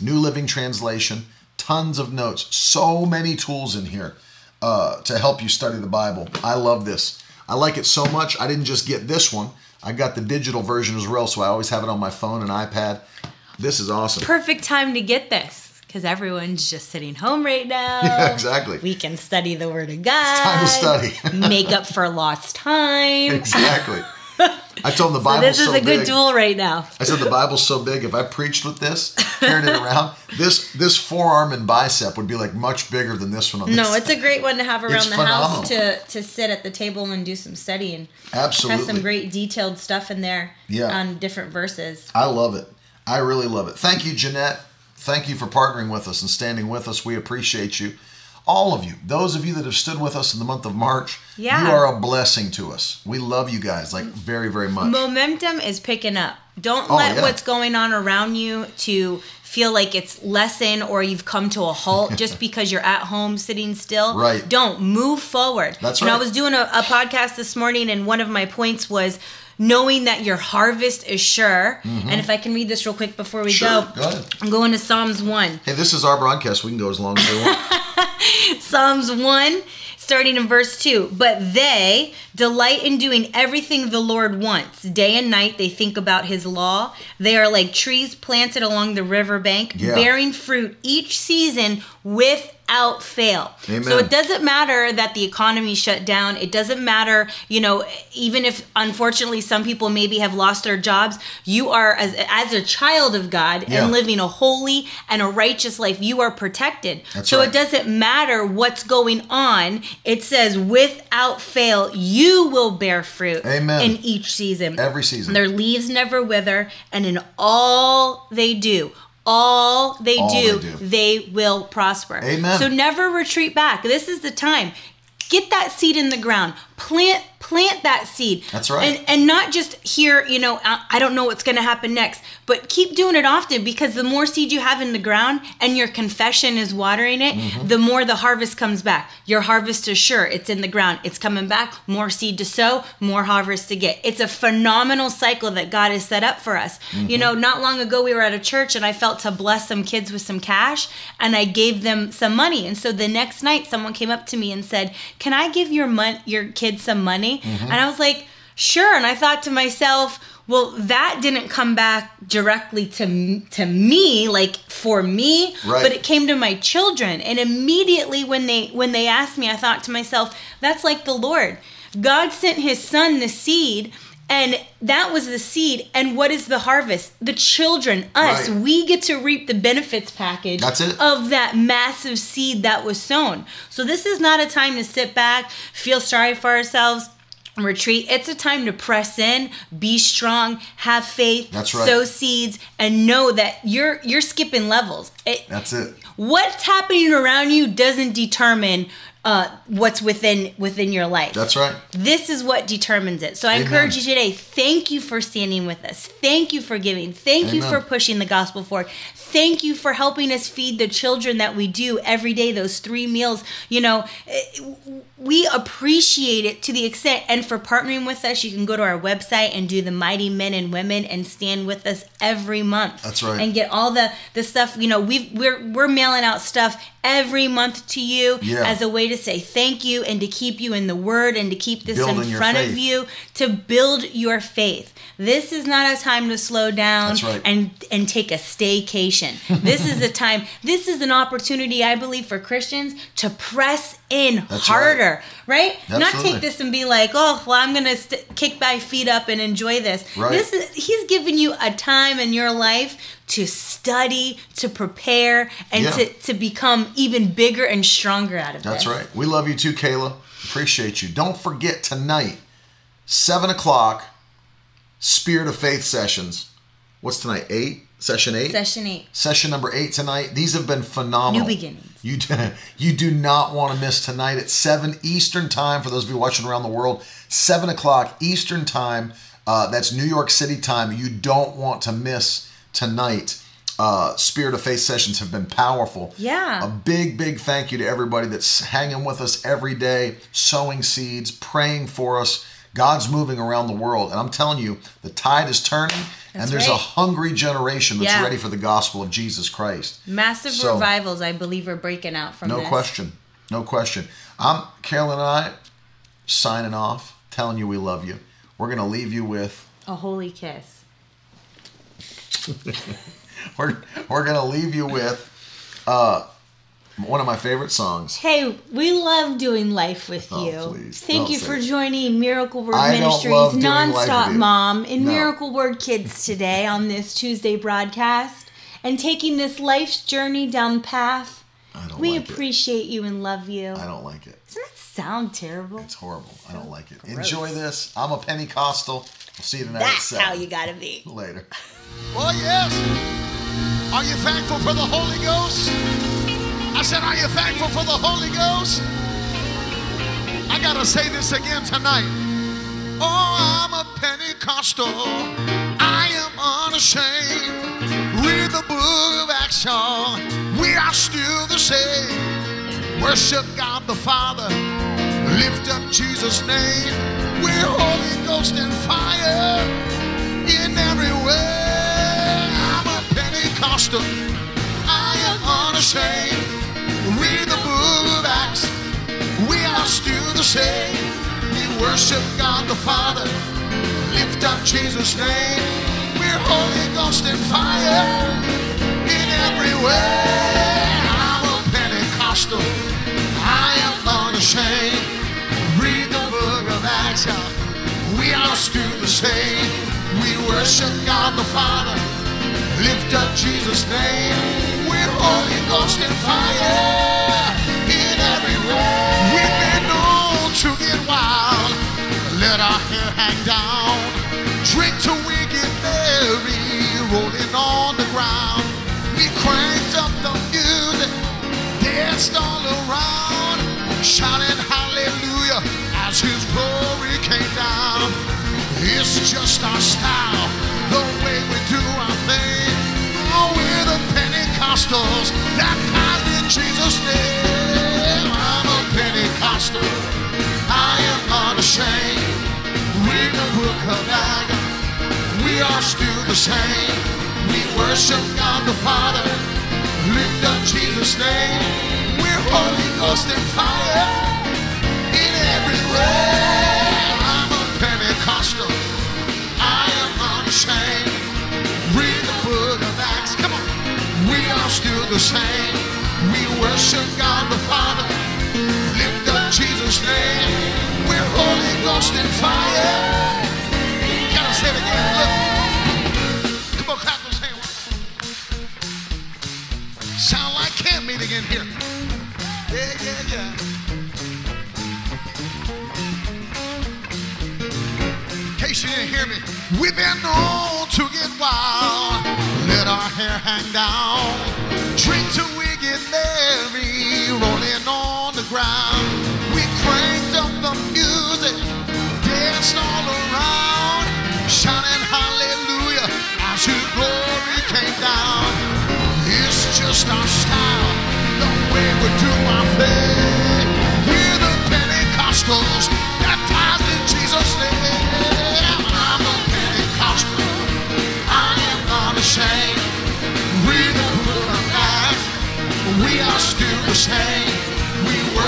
New Living Translation, tons of notes, so many tools in here uh, to help you study the Bible. I love this. I like it so much. I didn't just get this one, I got the digital version as well, so I always have it on my phone and iPad. This is awesome. Perfect time to get this because everyone's just sitting home right now. Yeah, exactly. We can study the Word of God. It's time to study. make up for lost time. Exactly. I told him the Bible. So this is so a good big. tool right now. I said the Bible's so big. If I preached with this, carrying it around, this this forearm and bicep would be like much bigger than this one. On No, this. it's a great one to have around It's the house to to sit at the table and do some studying. absolutely. Has some great detailed stuff in there Yeah. on different verses. I love it. I really love it. Thank you, Jeanette. Thank you for partnering with us and standing with us. We appreciate you. All of you, those of you that have stood with us in the month of March, Yeah. you are a blessing to us. We love you guys like very, very much. Momentum is picking up. Don't Oh, let yeah. what's going on around you to feel like it's lessen or you've come to a halt just because you're at home sitting still. Right. Don't move forward. That's You know, I was doing a, a podcast this morning and one of my points was knowing that your harvest is sure. And if I can read this real quick before we Mm-hmm. Sure, go. go. I'm going to Psalms 1. Hey, this is our broadcast. We can go as long as we want. Psalms 1, starting in verse 2. But they delight in doing everything the Lord wants. Day and night they think about his law. They are like trees planted along the riverbank, Yeah. bearing fruit each season without fail. Amen. So it doesn't matter that the economy shut down. It doesn't matter, you know, even if unfortunately some people maybe have lost their jobs, you are as as a child of God Yeah. and living a holy and a righteous life, you are protected. That's so right. it doesn't matter what's going on. It says without fail you will bear fruit Amen. in each season. Every season. Their leaves never wither, and in all they do, all they, All do, they do. they will prosper. Amen. So never retreat back. This is the time. Get that seed in the ground. Plant plant that seed. That's right. And and not just here, you know, I I don't know what's going to happen next, but keep doing it often because the more seed you have in the ground and your confession is watering it, Mm-hmm. the more the harvest comes back. Your harvest is sure. It's in the ground. It's coming back. More seed to sow, more harvest to get. It's a phenomenal cycle that God has set up for us. Mm-hmm. You know, not long ago we were at a church and I felt to bless some kids with some cash and I gave them some money. And so the next night someone came up to me and said, "Can I give your mon- your kids some money?" Mm-hmm. And I was like, "Sure." And I thought to myself, well, that didn't come back directly to to me, like for me, Right. but it came to my children. And immediately when they when they asked me, I thought to myself, that's like the Lord. God sent His Son, the seed. And that was the seed. And what is the harvest? The children, us. Right. We get to reap the benefits package of that massive seed that was sown. So this is not a time to sit back, feel sorry for ourselves. Retreat. It's a time to press in, be strong, have faith, That's right. sow seeds, and know that you're you're skipping levels. It, That's it. what's happening around you doesn't determine uh, what's within within your life. That's right. This is what determines it. So I Amen. encourage you today. Thank you for standing with us. Thank you for giving. Thank you for pushing the gospel forward. Thank you for helping us feed the children that we do every day. Those three meals. You know, eh, we appreciate it to the extent. And for partnering with us, you can go to our website and do the Mighty Men and Women and stand with us every month. That's right. And get all the the stuff. You know, we we're we're mailing out stuff every month to you Yeah. as a way to say thank you and to keep you in the word and to keep this Building in front of you to build your faith. This is not a time to slow down right. and and take a staycation. this is a time. This is an opportunity I believe for Christians to press in That's harder, right? Not take this and be like, "Oh, well, I'm st- kick my feet up and enjoy this." Right. This is he's giving you a time in your life to study, to prepare, and Yeah. to, to become even bigger and stronger out of this. That's this. right. We love you too, Kayla. Appreciate you. Don't forget tonight, seven o'clock, Spirit of Faith sessions. What's tonight? Eight? Session eight? Session 8. Session number eight tonight. These have been phenomenal. New beginnings. You do, you do not want to miss tonight at seven Eastern time. For those of you watching around the world, seven o'clock Eastern time. Uh, that's New York City time. You don't want to miss tonight. Uh, Spirit of Faith sessions have been powerful. Yeah. A big, big thank you to everybody that's hanging with us every day, sowing seeds, praying for us. God's moving around the world, and I'm telling you, the tide is turning, and That's there's a hungry generation that's Yeah. ready for the gospel of Jesus Christ. Massive So- revivals, I believe, are breaking out from No this. question. No question. I'm Carolyn and I signing off, telling you we love you. We're gonna leave you with A holy kiss. we're we're gonna leave you with uh one of my favorite songs. Hey, we love doing life with Oh, you. please, Thank don't you for it. joining Miracle Word I Ministries love doing Nonstop. Mom and No. Miracle Word Kids today on this Tuesday broadcast and taking this life's journey down path. I don't We like it. appreciate you and love you. I don't like it. Doesn't that sound terrible? It's horrible. I don't like it. gross. Enjoy this. I'm a Pentecostal. We'll see you tonight at That's seven. how you gotta be. Later. Oh, well, yes. Are you thankful for the Holy Ghost? I said, Are you thankful for the Holy Ghost? I gotta say this again tonight. Oh, I'm a Pentecostal. I am unashamed. Read the book of Acts, y'all. We are still the same. Worship God the Father. Lift up Jesus' name. We're Holy Ghost and fire in every way. I'm a Pentecostal. I am unashamed. Read the book of Acts. We are still the same. We worship God the Father. Lift up Jesus' name. We're Holy Ghost and fire in every way. I'm a Pentecostal. I am unashamed. Read the book of Acts. We are still the same. We worship God the Father. Lift up Jesus' name. Holy Ghost and fire in every way. We've been known to get wild. Let our hair hang down. Drink till we get merry. Rolling on the ground. We up the music. All around. Shouting hallelujah as his glory came down. It's just our style, Pentecostals that passed in Jesus' name. I'm a Pentecostal. I am unashamed. Read the book of Acts. We are still the same. We worship God the Father. Lift up Jesus' name. We're Holy Ghost and fire in every way. Still the same. We worship God the Father. Lift up Jesus' name. We're Holy Ghost and fire. Gotta say it again. Look. Come on, clap those hands. Sound like camp meeting in here. Yeah, yeah, yeah. In case you didn't hear me, we've been known to get wild. Let our hair hang down. Drink till we get merry. Rolling on the ground. We cranked up the music. Danced all around. Shouting hallelujah as his glory came down. It's just our style, the way we do our thing. We're the Pentecostals,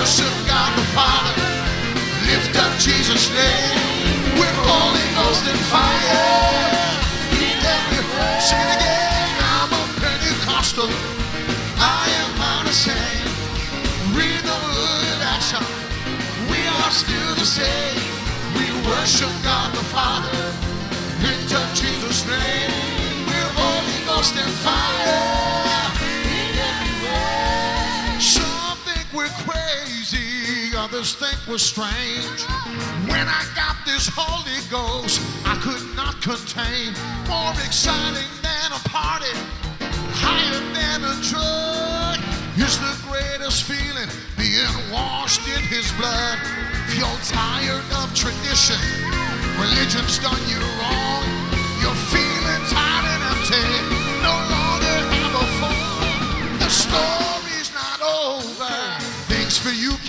worship God the Father. Lift up Jesus' name. We're Holy Ghost and fire. Sing it again. I'm a Pentecostal. I am unashamed. Read the word action. We are still the same. We worship God the Father. Lift up Jesus' name. We're Holy Ghost and fire. Others think we're strange. When I got this Holy Ghost, I could not contain. More exciting than a party, higher than a drug. It's the greatest feeling, being washed in His blood. If you're tired of tradition, religion's done you wrong.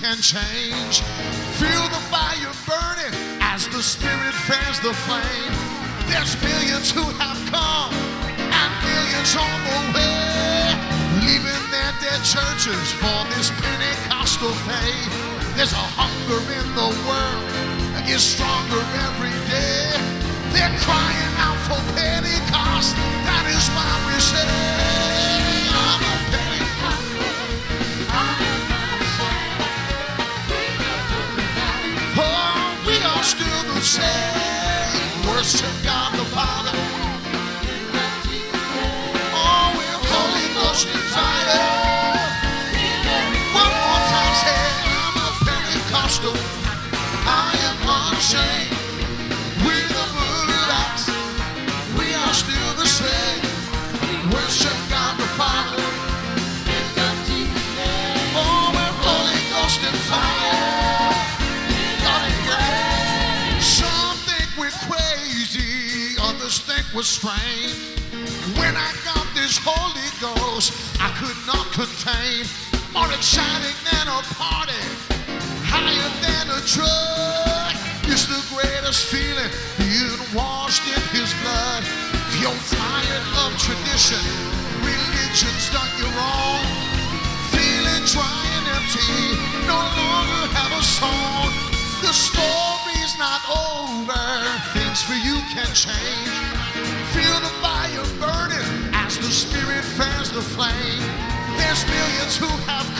Can change. Feel the fire burning as the Spirit fans the flame. There's millions who have come and millions on the way, leaving their dead churches for this Pentecostal faith. There's a hunger in the world that gets stronger every day. They're crying out for Pentecost. That is why we say, was strange. When I got this Holy Ghost, I could not contain. More exciting than a party, higher than a truck. It's the greatest feeling, being washed in His blood. If you're tired of tradition, religion's done you wrong. Feeling dry and empty, no longer have a song. The story's not over, things for you can change. Feel the fire burning as the Spirit fans the flame. There's millions who have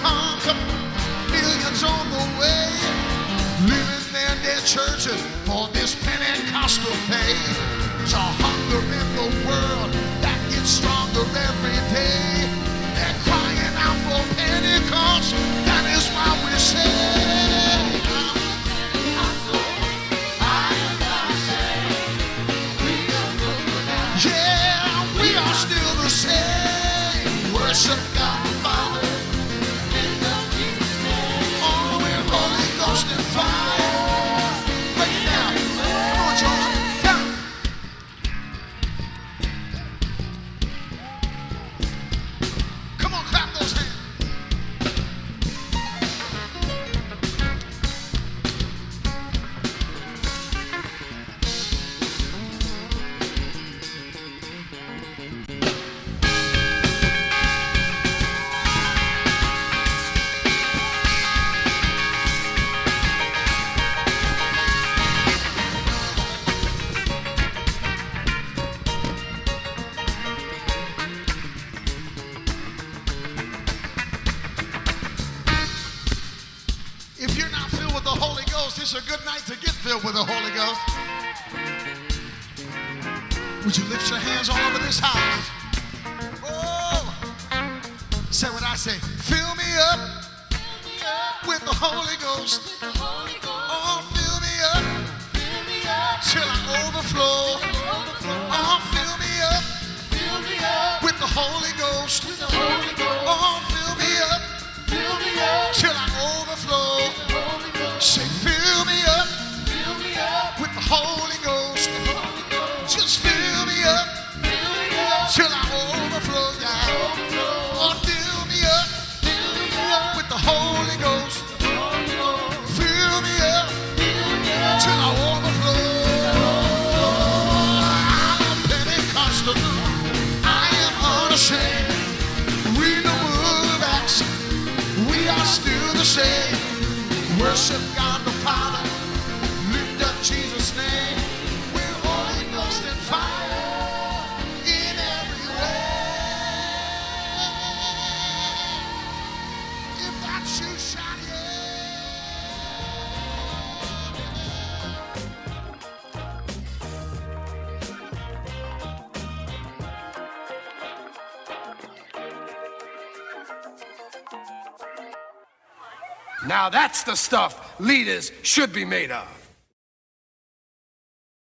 the stuff leaders should be made of.